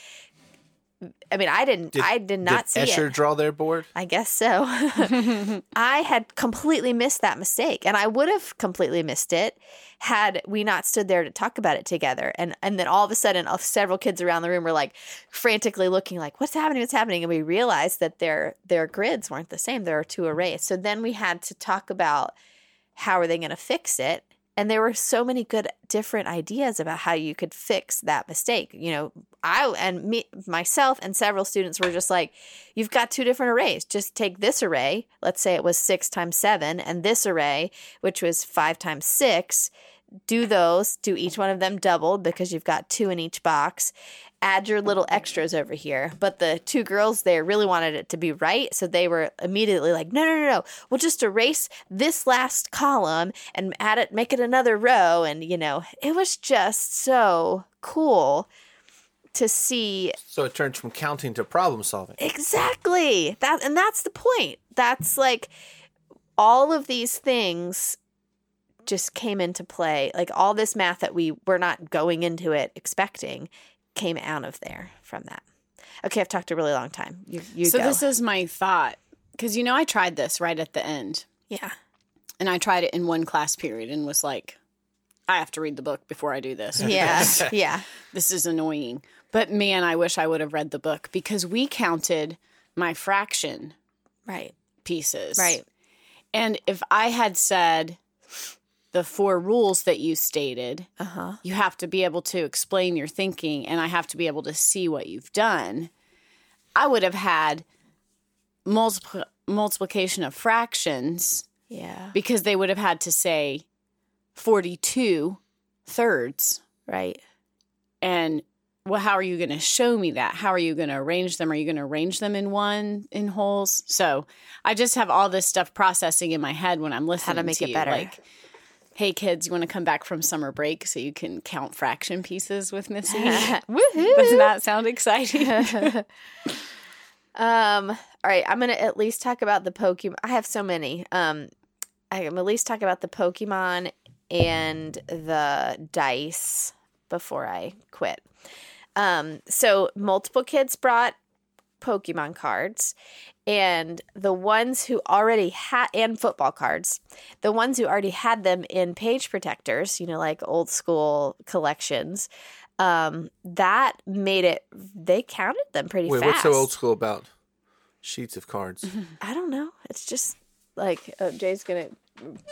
i mean i didn't Did- i did not see Did Escher it draw their board? i guess so. <laughs> I had completely missed that mistake and i would have completely missed it had we not stood there to talk about it together. And and then all of a sudden uh, several kids around the room were like frantically looking like what's happening? What's happening? And we realized that their their grids weren't the same. There are two arrays. So then we had to talk about how are they going to fix it and there were so many good different ideas about how you could fix that mistake you know i and me myself and several students were just like you've got two different arrays. Just take this array let's say it was six times seven and this array which was five times six do those do each one of them doubled because you've got two in each box add your little extras over here but the two girls there really wanted it to be right so they were immediately like no no no no we'll just erase this last column and add it make it another row and you know it was just so cool to see So it turns from counting to problem solving. Exactly. That and that's the point. That's like all of these things just came into play. Like all this math that we were not going into it expecting came out of there from that. Okay, I've talked a really long time. You you so go. this is my thought because you know I tried this right at the end, yeah. and I tried it in one class period and was like, I have to read the book before I do this. Yeah. <laughs> yeah. this is annoying. But man, I wish I would have read the book because we counted my fraction Right. pieces. Right. And if I had said the four rules that you stated, Uh huh. you have to be able to explain your thinking and I have to be able to see what you've done. I would have had multipl- multiplication of fractions Yeah. because they would have had to say 42 thirds. Right. And well, how are you going to show me that? How are you going to arrange them? Are you going to arrange them in one in holes? So I just have all this stuff processing in my head when I'm listening to make to it you. better. Like, hey kids, you want to come back from summer break so you can count fraction pieces with Missy? <laughs> <laughs> Woohoo! Doesn't that sound exciting? <laughs> Um, all right, I'm gonna at least talk about the Pokemon. I have so many. Um, I'm at least talk about the Pokemon and the dice before I quit. Um, so multiple kids brought Pokemon cards, and the ones who already had and football cards, the ones who already had them in page protectors, you know, like old school collections. Um, that made it. They counted them pretty Wait, fast. what's so old school about sheets of cards? <laughs> I don't know. It's just like uh, Jay's gonna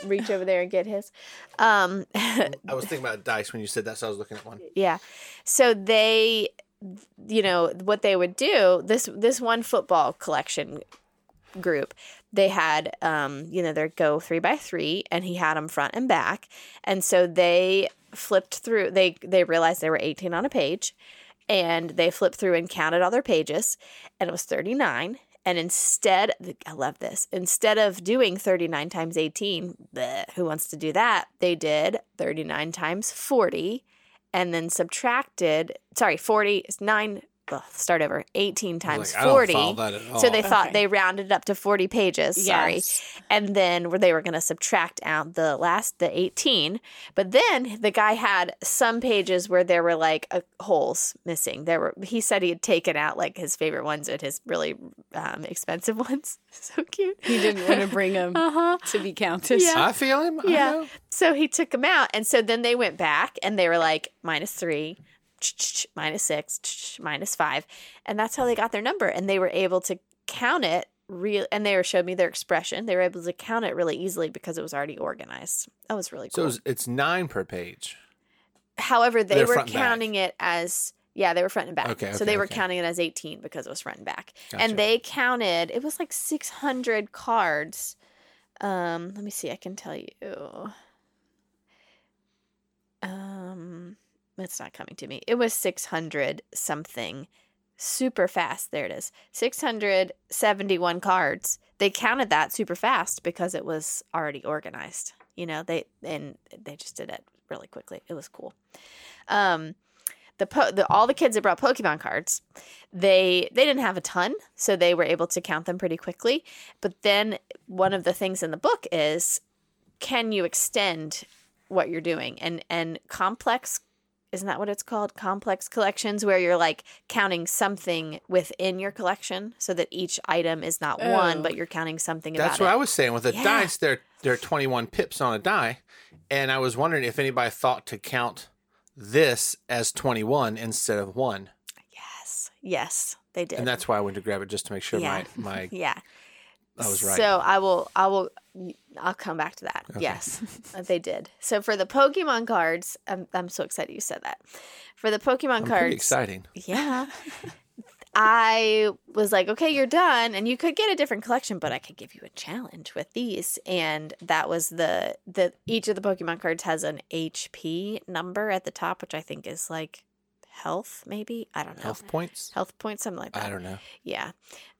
reach over there and get his. Um, <laughs> I was thinking about dice when you said that, so I was looking at one. yeah. So they, you know, what they would do this this one football collection group. They had, um, you know, their go three by three, and he had them front and back, and so they flipped through. They they realized there were eighteen on a page, and they flipped through and counted all their pages, and it was thirty nine. And instead, I love this. Instead of doing 39 times 18, bleh, who wants to do that? They did 39 times 40 and then subtracted, sorry, 40 is 9, ugh, start over, 18 times like, 40. follow that at So they thought Okay. they rounded up to 40 pages, sorry. Yes. And then where they were going to subtract out the last, the 18. But then the guy had some pages where there were like uh, holes missing. There were, he said he had taken out like his favorite ones and his really um, expensive <laughs> ones. so cute. He didn't want to bring them <laughs> Uh huh. to be counted. Yeah. I feel him. I Yeah. know. So he took them out. And so then they went back and they were like minus three, minus six, minus five. And that's how they got their number. And they were able to count it real and they were showed me their expression. They were able to count it really easily because it was already organized. That was really So cool. it's, it's nine per page. However, they They're were and back. counting it as yeah, they were front and back. Okay, so they were okay. counting it as 18 because it was front and back. Gotcha. And they counted it was like 600 cards. Um, let me see, I can tell you. Um, it's not coming to me. It was 600 something super fast. There it is. 671 cards. They counted that super fast because it was already organized. You know, they and they just did it really quickly. It was cool. Um the, po- the all the kids that brought Pokemon cards, they they didn't have a ton, so they were able to count them pretty quickly. But then one of the things in the book is, can you extend what you're doing? And and complex, isn't that what it's called? Complex collections, where you're like counting something within your collection, so that each item is not one, Oh. but you're counting something That's what it. I was saying with the Yeah. dice. There, there are twenty-one pips on a die, and I was wondering if anybody thought to count this as twenty-one instead of one, yes, yes, they did. and that's why I went to grab it just to make sure Yeah. my my <laughs> yeah. I was right. So I will, I will, I'll come back to that. Okay. Yes, <laughs> uh, they did. So for the Pokemon cards, I'm, I'm so excited you said that. For the Pokemon I'm cards, exciting. yeah. <laughs> I was like, okay, you're done, and you could get a different collection, but I could give you a challenge with these, and that was the the each of the Pokemon cards has an HP number at the top, which I think is like health, maybe I don't know, Health points. health points, something like that. I don't know. Yeah.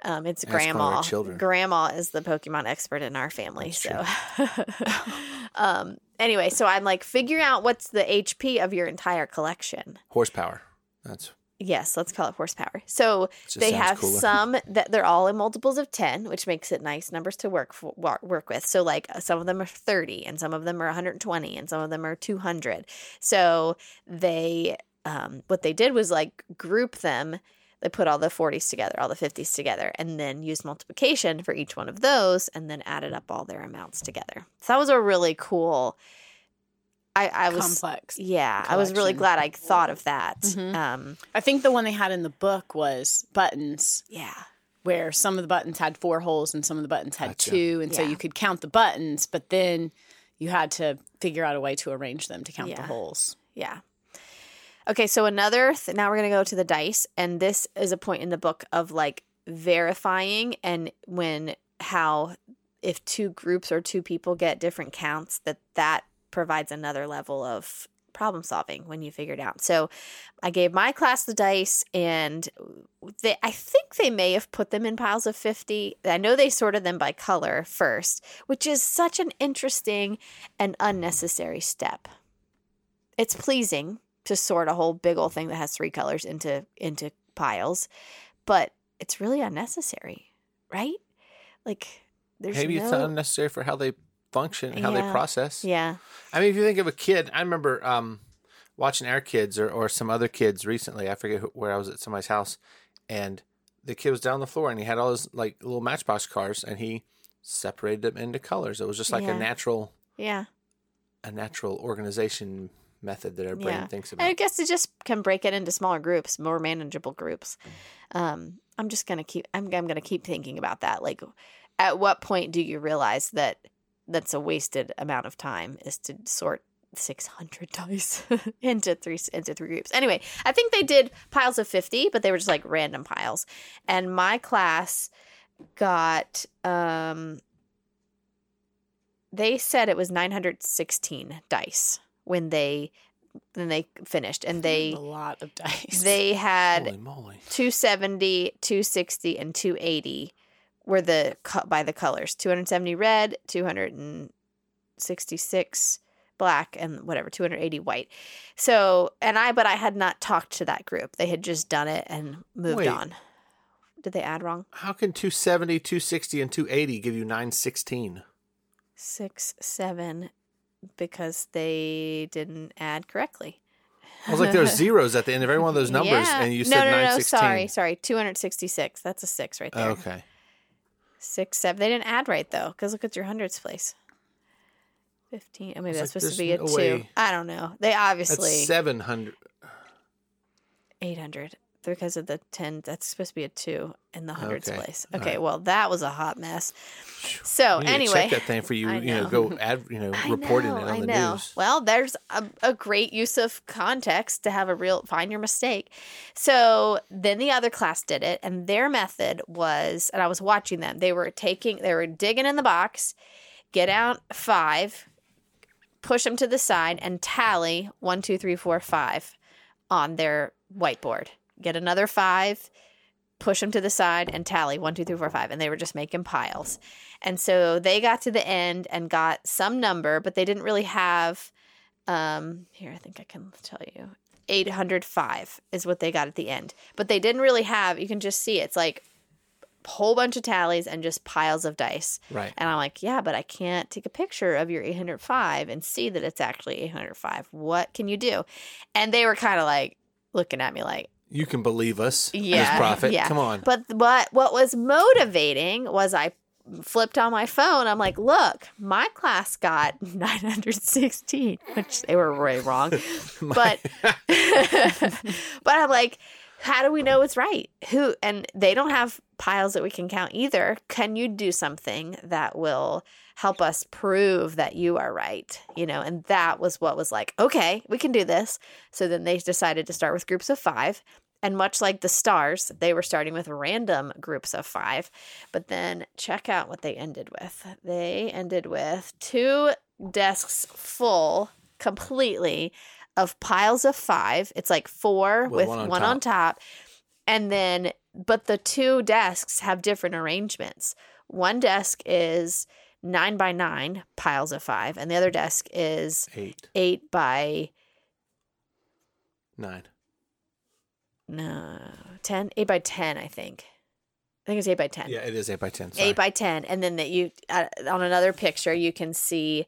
Um, it's Ask one of our grandma. children. Grandma is the Pokemon expert in our family. That's so <laughs> um anyway, so I'm like figuring out what's the HP of your entire collection. Horsepower. That's Yes, let's call it horsepower. So they have cooler. some that they're all in multiples of 10, which makes it nice numbers to work for, work with. So like uh, some of them are 30 and some of them are 120 and some of them are 200. So they um what they did was like group them they put all the 40s together, all the 50s together, and then used multiplication for each one of those, and then added up all their amounts together. So that was a really cool. I, I was Complex. yeah, I was really glad I thought of that. Mhm. Um, I think the one they had in the book was buttons, yeah, where some of the buttons had four holes and some of the buttons had Gotcha. two. And so you could count the buttons, but then you had to figure out a way to arrange them to count the holes. Yeah. Okay, so another th- now we're going to go to the dice and this is a point in the book of like verifying and when how if two groups or two people get different counts that that provides another level of problem solving when you figure it out. So I gave my class the dice and they I think they may have put them in piles of 50. I know they sorted them by color first, which is such an interesting and unnecessary step it's pleasing to sort a whole big old thing that has three colors into into piles, but it's really unnecessary, right? Like there's Maybe no, it's not unnecessary for how they function and how they process. yeah, I mean, if you think of a kid, I remember um, watching our kids or, or some other kids recently. I forget who, where I was at somebody's house, and the kid was down on the floor and he had all his like little Matchbox cars, and he separated them into colors. It was just like Yeah. a natural, yeah. a natural organization method that our brain Yeah. thinks And I guess it just can break it into smaller groups, more manageable groups. Um, I'm just gonna keep. I'm, I'm gonna keep thinking about that. Like, at what point do you realize that that's a wasted amount of time is to sort 600 <laughs> dice into three into three groups. Anyway, I think they did piles of 50, but they were just like random piles. And my class got um they said it was 916 dice when they when they finished and they a lot of <laughs> dice. they had Holy 270 260 and 280 were the cut by the colors 270 red 266 black and whatever 280 white so and i but i had not talked to that group they had just done it and moved Wait. on did they add wrong How can 270, 260, and 280 give you 916? six seven because they didn't add correctly I was like, there's <laughs> zeros at the end of every one of those numbers, Yeah. and you no, said no, no, 916. sorry, sorry, two hundred sixty-six. That's a six right there. Okay. Six, seven. They didn't add right though, because look at your hundreds place. Fifteen. Oh, maybe It's that's like, supposed to be a there's two. way- I don't know. They obviously 700. eight hundred because of the ten. That's supposed to be a two in the hundreds Okay. place. Okay, right. well that was a hot mess. So We need to anyway, check that thing for you. I You know, know. go ad, you know, I reporting know, it on I the know. news. Well, there's a, a great use of context to have a real find your mistake. So then the other class did it, and their method was, and I was watching them. They were taking, they were digging in the box, get out five, push them to the side, and tally one, two, three, four, five on their whiteboard. Get another five, push them to the side, and tally one, two, three, four, five. And they were just making piles. And so they got to the end and got some number, but they didn't really have. Um, here, I think I can tell you. 805 is what they got at the end. But they didn't really have, you can just see it's like a whole bunch of tallies and just piles of dice. Right. And I'm like, yeah, but I can't take a picture of your 805 and see that it's actually 805. What can you do? And they were kind of like looking at me like, You can believe us, Yeah, Ms. Prophet. yeah. Come on. but what what was motivating was I flipped on my phone. I'm like, look, my class got <laughs> 916, which they were way wrong. <laughs> but <laughs> but I'm like, how do we know it's right? Who and they don't have piles that we can count either. Can you do something that will help us prove that you are right? You know, and that was what was like, okay, we can do this. So then they decided to start with groups of five. And much like the stars, they were starting with random groups of five. But then check out what they ended with. They ended with two desks full completely of piles of five. It's like four with, With one, one on, on top. And then, but the two desks have different arrangements. One desk is nine by nine piles of five, and the other desk is Eight, eight by nine. no ten, eight by ten, I think. I think it's eight by ten. Yeah, it is eight by ten. Sorry. eight by ten, and then that you uh, on another picture you can see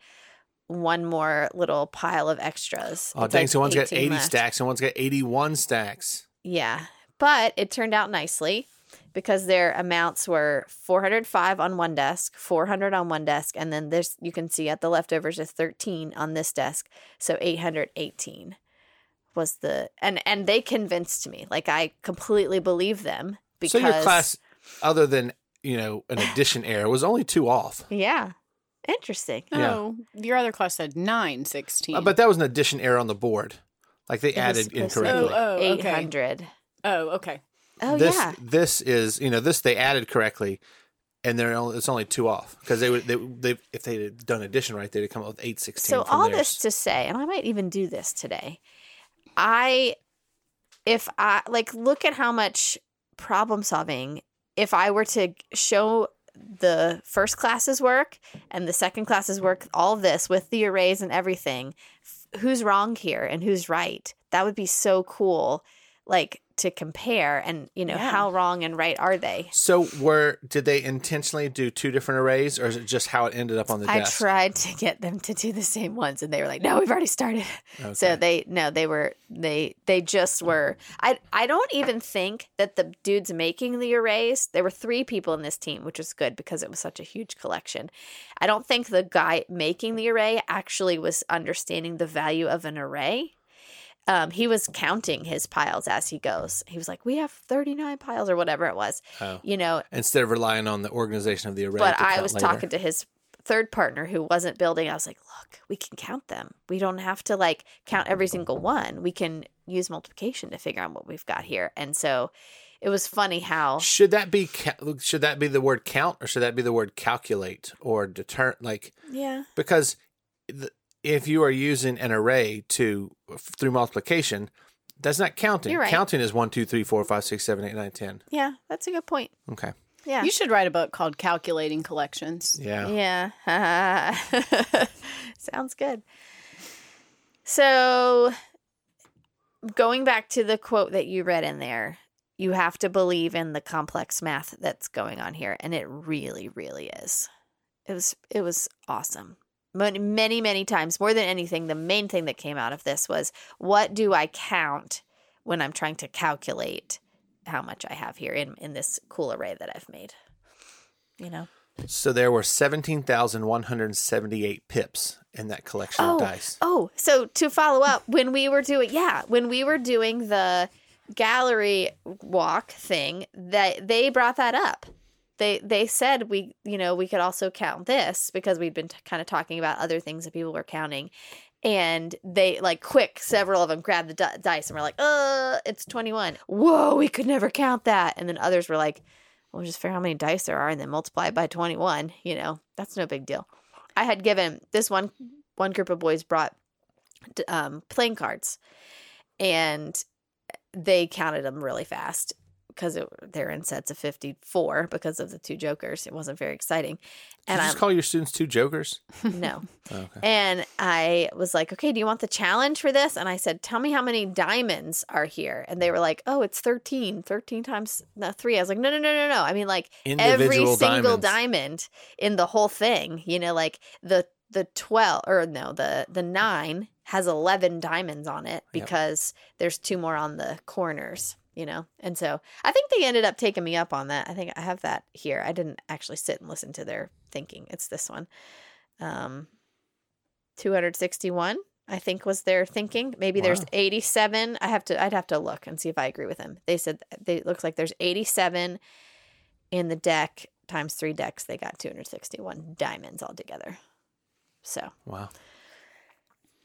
one more little pile of extras. oh, It's dang! like so one's got eighty left. stacks and one's got eighty-one stacks. Yeah, but it turned out nicely because their amounts were 405 on one desk, 400 on one desk, and then this you can see at the leftovers is 13 on this desk, so 818 was the and and they convinced me like I completely believe them because so your class, other than you know an addition error, was only two off. yeah. Interesting. Yeah. Oh, your other class said nine sixteen. Uh, but that was an addition error on the board. Like they was added supposed to be incorrectly. Oh, oh, Eight okay. hundred. Oh, okay. Oh this yeah. this is you know this they added correctly, and they're only, it's only two off because they would they, they if they had done addition right they'd have come up with eight sixteen. So all theirs. this to say, and I might even do this today. I, if I like, look at how much problem solving. If I were to show the first class's work and the second class's work, all of this with the arrays and everything, f- who's wrong here and who's right? That would be so cool, like to compare and you know Yeah. how wrong and right are they? So were did they intentionally do two different arrays, or is it just how it ended up on the I desk? tried to get them to do the same ones, and they were like, "No, we've already started." <laughs> So they no, they were they they just were. I I don't even think that the dudes making the arrays. There were three people in this team, which was good because it was such a huge collection. I don't think the guy making the array actually was understanding the value of an array. Um, he was counting his piles as he goes. He was like, "We have thirty nine piles or whatever it was." Oh. You know, Instead of relying on the organization of the array. but I was later. talking to his third partner who wasn't building. I was like, look, we can count them. We don't have to like count every single one. We can use multiplication to figure out what we've got here. And so it was funny how Should that be should that be the word count or should that be the word calculate or deter like yeah. because the, if you are using an array to through multiplication, that's not counting. You're right. Counting is one, two, three, four, five, six, seven, eight, nine, ten. Yeah, that's a good point. Okay. Yeah. You should write a book called Calculating Collections. Yeah. Yeah. <laughs> Sounds good. So, going back to the quote that you read in there, you have to believe in the complex math that's going on here, and it really, really is. It was, it was awesome. Many, many, times, more than anything, the main thing that came out of this was, what do I count when I'm trying to calculate how much I have here in in this cool array that I've made? You know. So there were 17,178 pips in that collection of oh, dice. Oh, so to follow up, when we were doing yeah, when we were doing the gallery walk thing, that they brought that up. They they said we you know we could also count this because we'd been t- kind of talking about other things that people were counting, and they like quick several of them grabbed the di- dice and were like, uh, it's twenty one. Whoa, we could never count that. And then others were like, well, just figure how many dice there are and then multiply it by twenty one. You know, that's no big deal. I had given this one one group of boys brought um, playing cards, and they counted them really fast because it, they're in sets of fifty four because of the two jokers. It wasn't very exciting, Did and you I'm just call your students two jokers? no. <laughs> Oh, okay. And I was like, okay, do you want the challenge for this? And I said, tell me how many diamonds are here. And they were like, oh, it's 13. 13 times no, three. I was like, no, no, no, no, no. I mean, like every Individual single diamonds. diamond in the whole thing, you know, like the, the 12 or no, the, the nine has 11 diamonds on it because there's two more on the corners, you know? And so I think they ended up taking me up on that. I think I have that here. I didn't actually sit and listen to their thinking. It's this one. Um, 261 i think was their thinking maybe there's 87 i have to i'd have to look and see if i agree with them. they said they looks like there's 87 in the deck times three decks they got 261 diamonds altogether so Wow.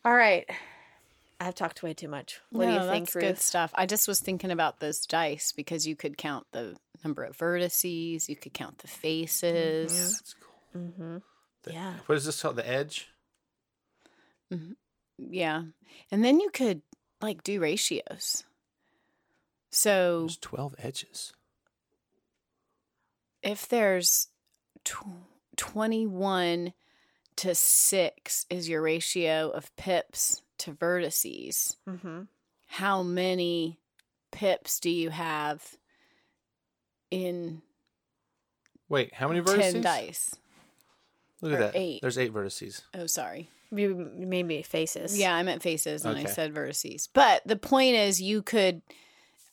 all right i've talked way too much what do you think that's ruth good stuff. I just was thinking about those dice because you could count the number of vertices, you could count the faces. Yeah, that's cool. mm-hmm. The- Yeah. What is this called? The edge? Yeah. And then you could like do ratios. So There's 12 edges. if there's tw- 21 to 6 is your ratio of pips to vertices, Mm-hmm. how many pips do you have in Wait, how many vertices? 10 vertices? dice? Look at that. eight. There's eight vertices. Oh, sorry. maybe, maybe faces Yeah, I meant faces and I said vertices. But the point is, you could,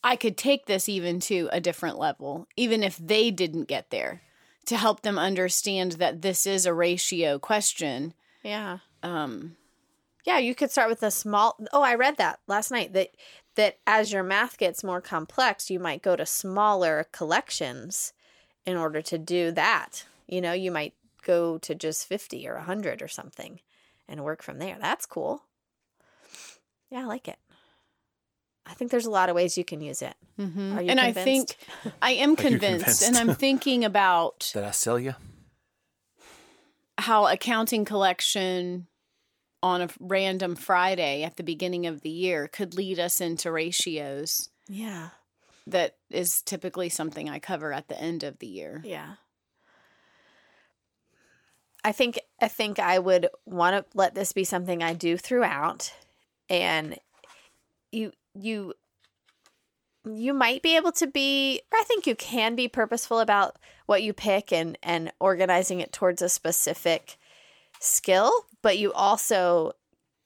I could take this even to a different level, even if they didn't get there, to help them understand that this is a ratio question. yeah Um, Yeah, you could start with a small. Oh, I read that last night that that as your math gets more complex, you might go to smaller collections in order to do that. You know, you might go to just 50 or 100 or something and work from there. That's cool. Yeah, I like it. I think there's a lot of ways you can use it. Mhm. Are you and I think I am <laughs> you convinced, and? I'm <laughs> thinking about Did I sell you? how accounting collection on a random Friday at the beginning of the year could lead us into ratios Yeah. that is typically something I cover at the end of the year. Yeah. I think I think I would want to let this be something I do throughout and you you you might be able to be I think you can be purposeful about what you pick and and organizing it towards a specific skill, but you also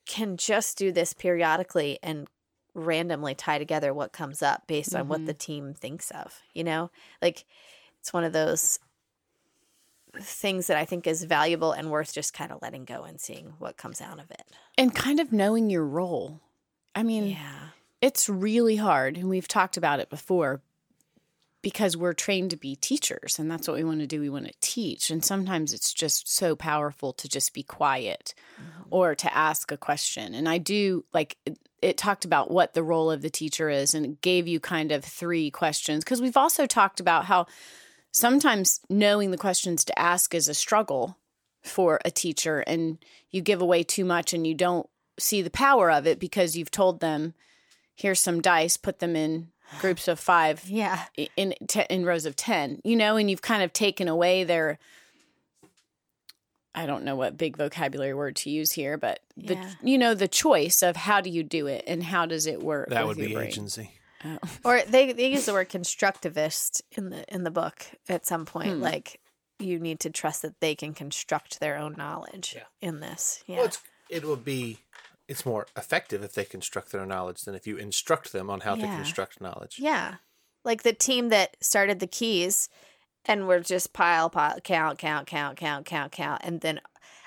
can just do this periodically and randomly tie together what comes up based on what mm-hmm. the team thinks of, you know? Like it's one of those things that I think is valuable and worth just kind of letting go and seeing what comes out of it. And kind of knowing your role. I mean, Yeah. it's really hard, and we've talked about it before because we're trained to be teachers, and that's what we want to do. We want to teach. And sometimes it's just so powerful to just be quiet mm-hmm. or to ask a question. And I do like it, it talked about what the role of the teacher is and it gave you kind of three questions because we've also talked about how sometimes knowing the questions to ask is a struggle for a teacher and you give away too much and you don't see the power of it because you've told them here's some dice put them in groups of 5 Yeah. i- in te- in rows of 10 you know and you've kind of taken away their I don't know what big vocabulary word to use here but the you know the choice of how do you do it and how does it work That with would your be brain. agency. Or they they use the word constructivist in the in the book at some point Hmm. like you need to trust that they can construct their own knowledge Yeah. in this. Yeah. Well, it's, it will be. It's more effective if they construct their knowledge than if you instruct them on how to construct knowledge. Yeah. Like the team that started the keys and were just pile, pile, count, count, count, count, count, count. And then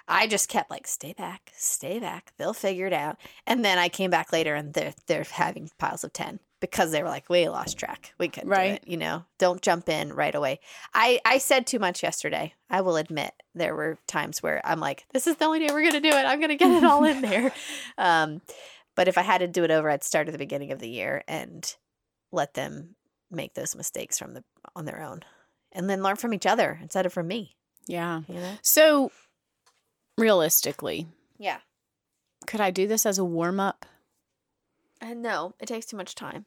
I just kept like, stay back, stay back. They'll figure it out. And then I came back later and they're, they're having piles of 10 because they were like, we lost track. We couldn't do Right. it. You know, don't jump in right away. I, I said too much yesterday. I will admit there were times where I'm like, this is the only day we're going to do it. I'm going to get it all in there. <laughs> <laughs> Um, but if I had to do it over, I'd start at the beginning of the year and let them make those mistakes from the on their own and then learn from each other instead of from me yeah you know so realistically yeah could I do this as a warm up and no it takes too much time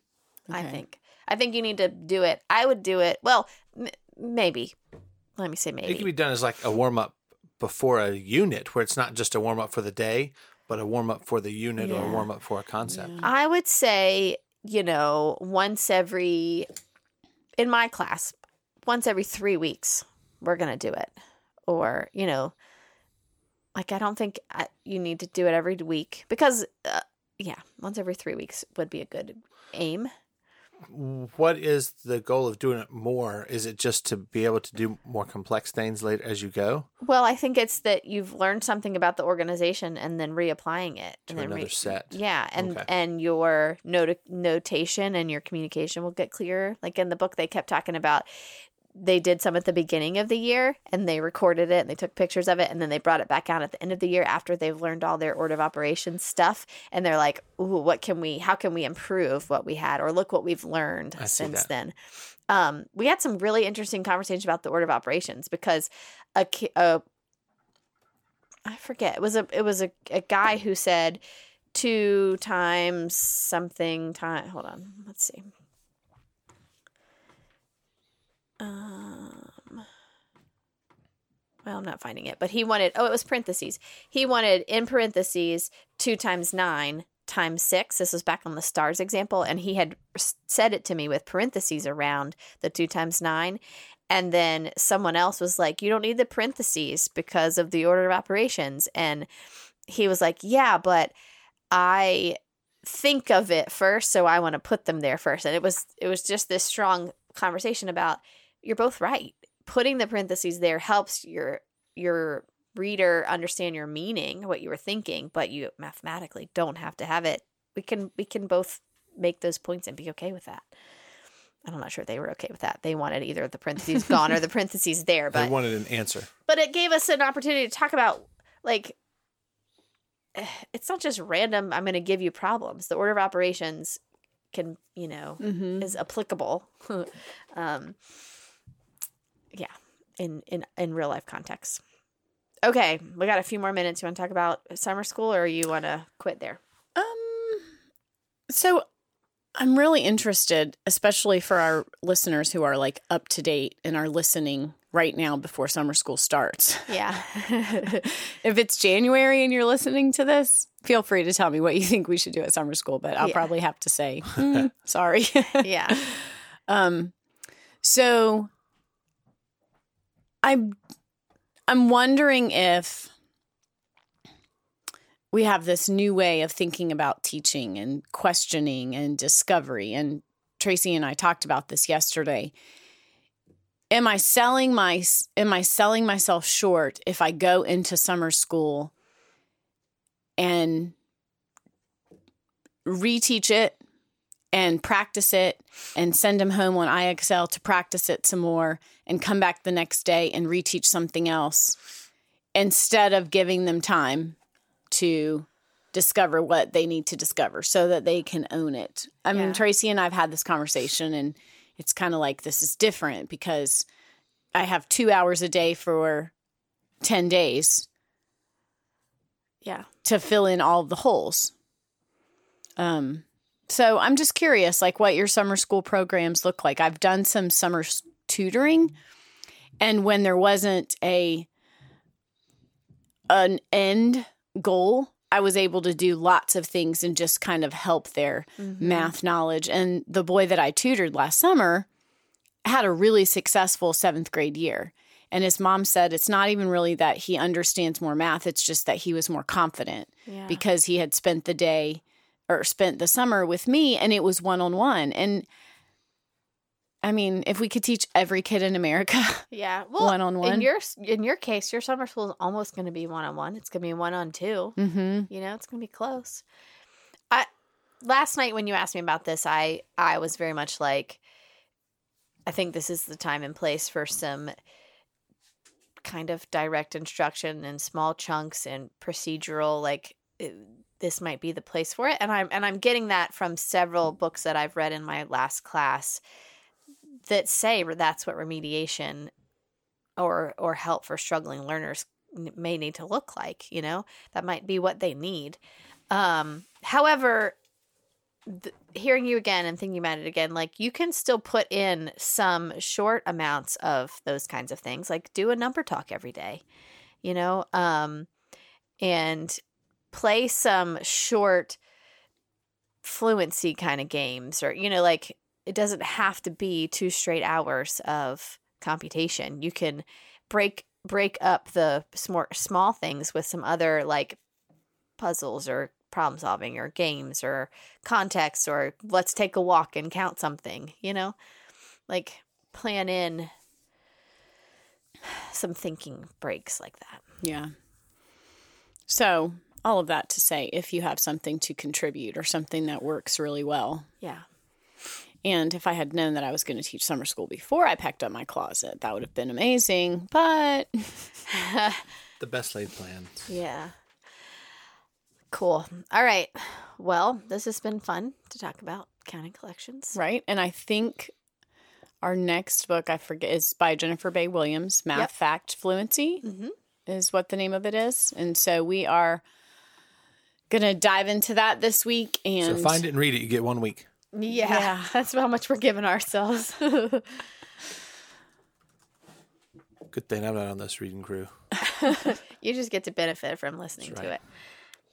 i think i think you need to do it i would do it well m- maybe let me say maybe. It can maybe be done as like a warm up before a unit, where it's not just a warm up for the day, but a warm up for the unit or a warm up for a concept. Yeah. i would say you know once every in my class once every three weeks we're gonna do it or you know like i don't think I, you need to do it every week because uh, yeah once every three weeks would be a good aim What is the goal of doing it more? Is it just to be able to do more complex things later as you go? Well, I think it's that you've learned something about the organization and then reapplying it To and then another set. Yeah, and Okay. and your not- notation and your communication will get clearer. Like in the book, they kept talking about they did some at the beginning of the year and they recorded it and they took pictures of it and then they brought it back out at the end of the year after they've learned all their order of operations stuff and they're like, "Ooh, what can we? How can we improve what we had? Or look what we've learned since that. then." Um, we had some really interesting conversations about the order of operations because a, a I forget. It was a it was a, a guy who said two times something time. Hold on, let's see. Um, well, I'm not finding it, but he wanted. Oh, it was parentheses. He wanted in parentheses two times nine times six. This was back on the stars example, and he had said it to me with parentheses around the two times nine. And then someone else was like, "You don't need the parentheses because of the order of operations." And he was like, "Yeah, but I think of it first, so I want to put them there first. And it was it was just this strong conversation about you're both right. Putting the parentheses there helps your your reader understand your meaning, what you were thinking, but you mathematically don't have to have it. We can we can both make those points and be okay with that. I'm not sure they were okay with that. They wanted either the parentheses gone or the <laughs> parentheses there, but They wanted an answer. but it gave us an opportunity to talk about like <sighs> it's not just random i'm going to give you problems the order of operations can you know Mm-hmm. is applicable <laughs> um in in in real life context okay we got a few more minutes you want to talk about summer school or you want to quit there Um, so I'm really interested, especially for our listeners who are like up to date and are listening right now before summer school starts. yeah <laughs> if it's January and you're listening to this, feel free to tell me what you think we should do at summer school, but I'll Yeah. probably have to say, "Hmm, <laughs> sorry. yeah <laughs> Um, so I'm I'm wondering if we have this new way of thinking about teaching and questioning and discovery. And Tracy and I talked about this yesterday. Am I selling my am I selling myself short if I go into summer school and reteach it and practice it and send them home on IXL to practice it some more and come back the next day and reteach something else instead of giving them time to discover what they need to discover so that they can own it. I Yeah. mean, Tracy and I've had this conversation and it's kind of like this is different because I have 2 hours a day for 10 days yeah to fill in all the holes. Um, so I'm just curious, like what your summer school programs look like. I've done some summer tutoring, and when there wasn't a an end goal, I was able to do lots of things and just kind of help their mm-hmm. math knowledge. And the boy that I tutored last summer had a really successful seventh grade year. And his mom said it's not even really that he understands more math, it's just that he was more confident yeah because he had spent the day or spent the summer with me and it was one on one. And I mean, if we could teach every kid in America, <laughs> yeah well one-on-one. in your in your case your summer school is almost going to be one-on-one it's going to be one-on-two mm-hmm. you know it's gonna be close i last night when you asked me about this i i was very much like i think this is the time and place for some kind of direct instruction in small chunks and procedural like it, this might be the place for it and i'm and i'm getting that from several books that i've read in my last class that say that's what remediation or or help for struggling learners may need to look like you know? That might be what they need. Um however th- hearing you again and thinking about it again like you can still put in some short amounts of those kinds of things like do a number talk every day you know? Um and play some short fluency kind of games or you know like it doesn't have to be two straight hours of computation. You can break break up the small small things with some other like puzzles or problem solving or games or context or let's take a walk and count something you know? Like plan in <sighs> some thinking breaks like that. Yeah. So, all of that to say, if you have something to contribute or something that works really well, yeah and if I had known that I was going to teach summer school before I packed up my closet, that would have been amazing. But <laughs> The best laid plans. Yeah. Cool. All right. Well, this has been fun to talk about counting collections. right, and I think our next book, I forget, is by Jennifer Bay Williams, Math Yep. Fact Fluency. Mm-hmm. is what the name of it is. And so we are going to dive into that this week. And So find it and read it. You get one week. Yeah, Yeah. <laughs> That's how much we're giving ourselves. <laughs> Good thing I'm not on this reading crew. <laughs> you just get to benefit from listening That's to it.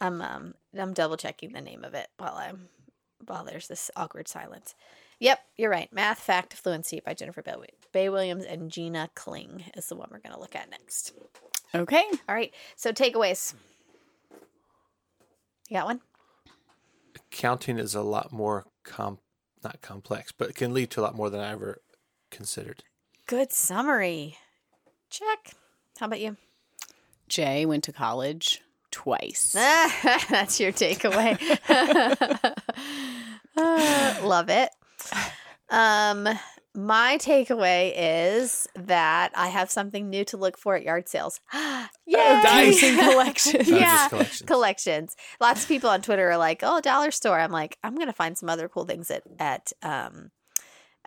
I'm um I'm double checking the name of it while I'm while there's this awkward silence. Yep, you're right. Math Fact Fluency by Jennifer Bay, Bay Williams and Gina Kling is the one we're going to look at next. okay. All right. So takeaways. You got one? Counting is a lot more com not complex, but it can lead to a lot more than I ever considered. Good summary. Check. How about you? Jay went to college twice. <laughs> That's your takeaway. Uh, <laughs> <laughs> love it. Um, my takeaway is that I have something new to look for at yard sales. <gasps> <gasps> Nice. <laughs> Yay! collection. yeah, collections. collections. Lots of people on Twitter are like, "Oh, dollar store." I'm like, I'm gonna find some other cool things at at um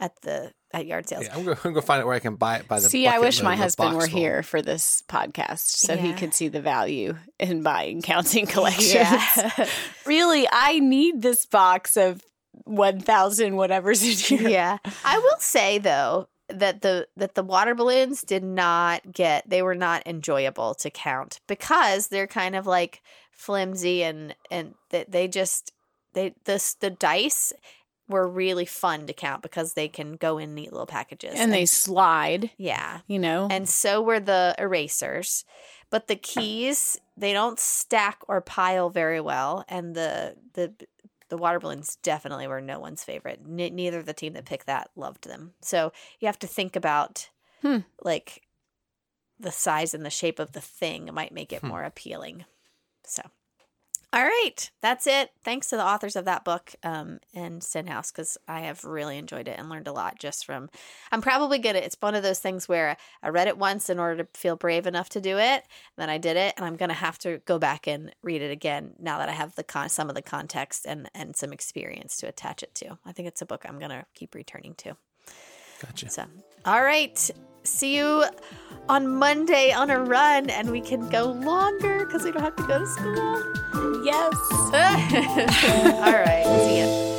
at the at yard sales. Yeah, I'm going to go find it where I can buy it by the. See, I wish my husband were full. here for this podcast so he could see the value in buying counting <laughs> collections. Yeah. <laughs> really, I need this box of 1,000 whatever's in here. yeah. I will say though that the that the water balloons did not get they were not enjoyable to count because they're kind of like flimsy and and that they just they this the dice were really fun to count because they can go in neat little packages And they slide, yeah you know. and so were the erasers but the keys they don't stack or pile very well and the the the water balloons definitely were no one's favorite N- neither the team that picked that loved them so you have to think about Hmm. like the size and the shape of the thing might make it Hmm. more appealing so all right that's it thanks to the authors of that book um, and Stenhouse because i have really enjoyed it and learned a lot just from i'm probably good at it. it's one of those things where i read it once in order to feel brave enough to do it then i did it and i'm going to have to go back and read it again now that i have the con some of the context and and some experience to attach it to i think it's a book i'm going to keep returning to Gotcha. so all right see you on monday on a run and we can go longer because we don't have to go to school. Yes. <laughs> all right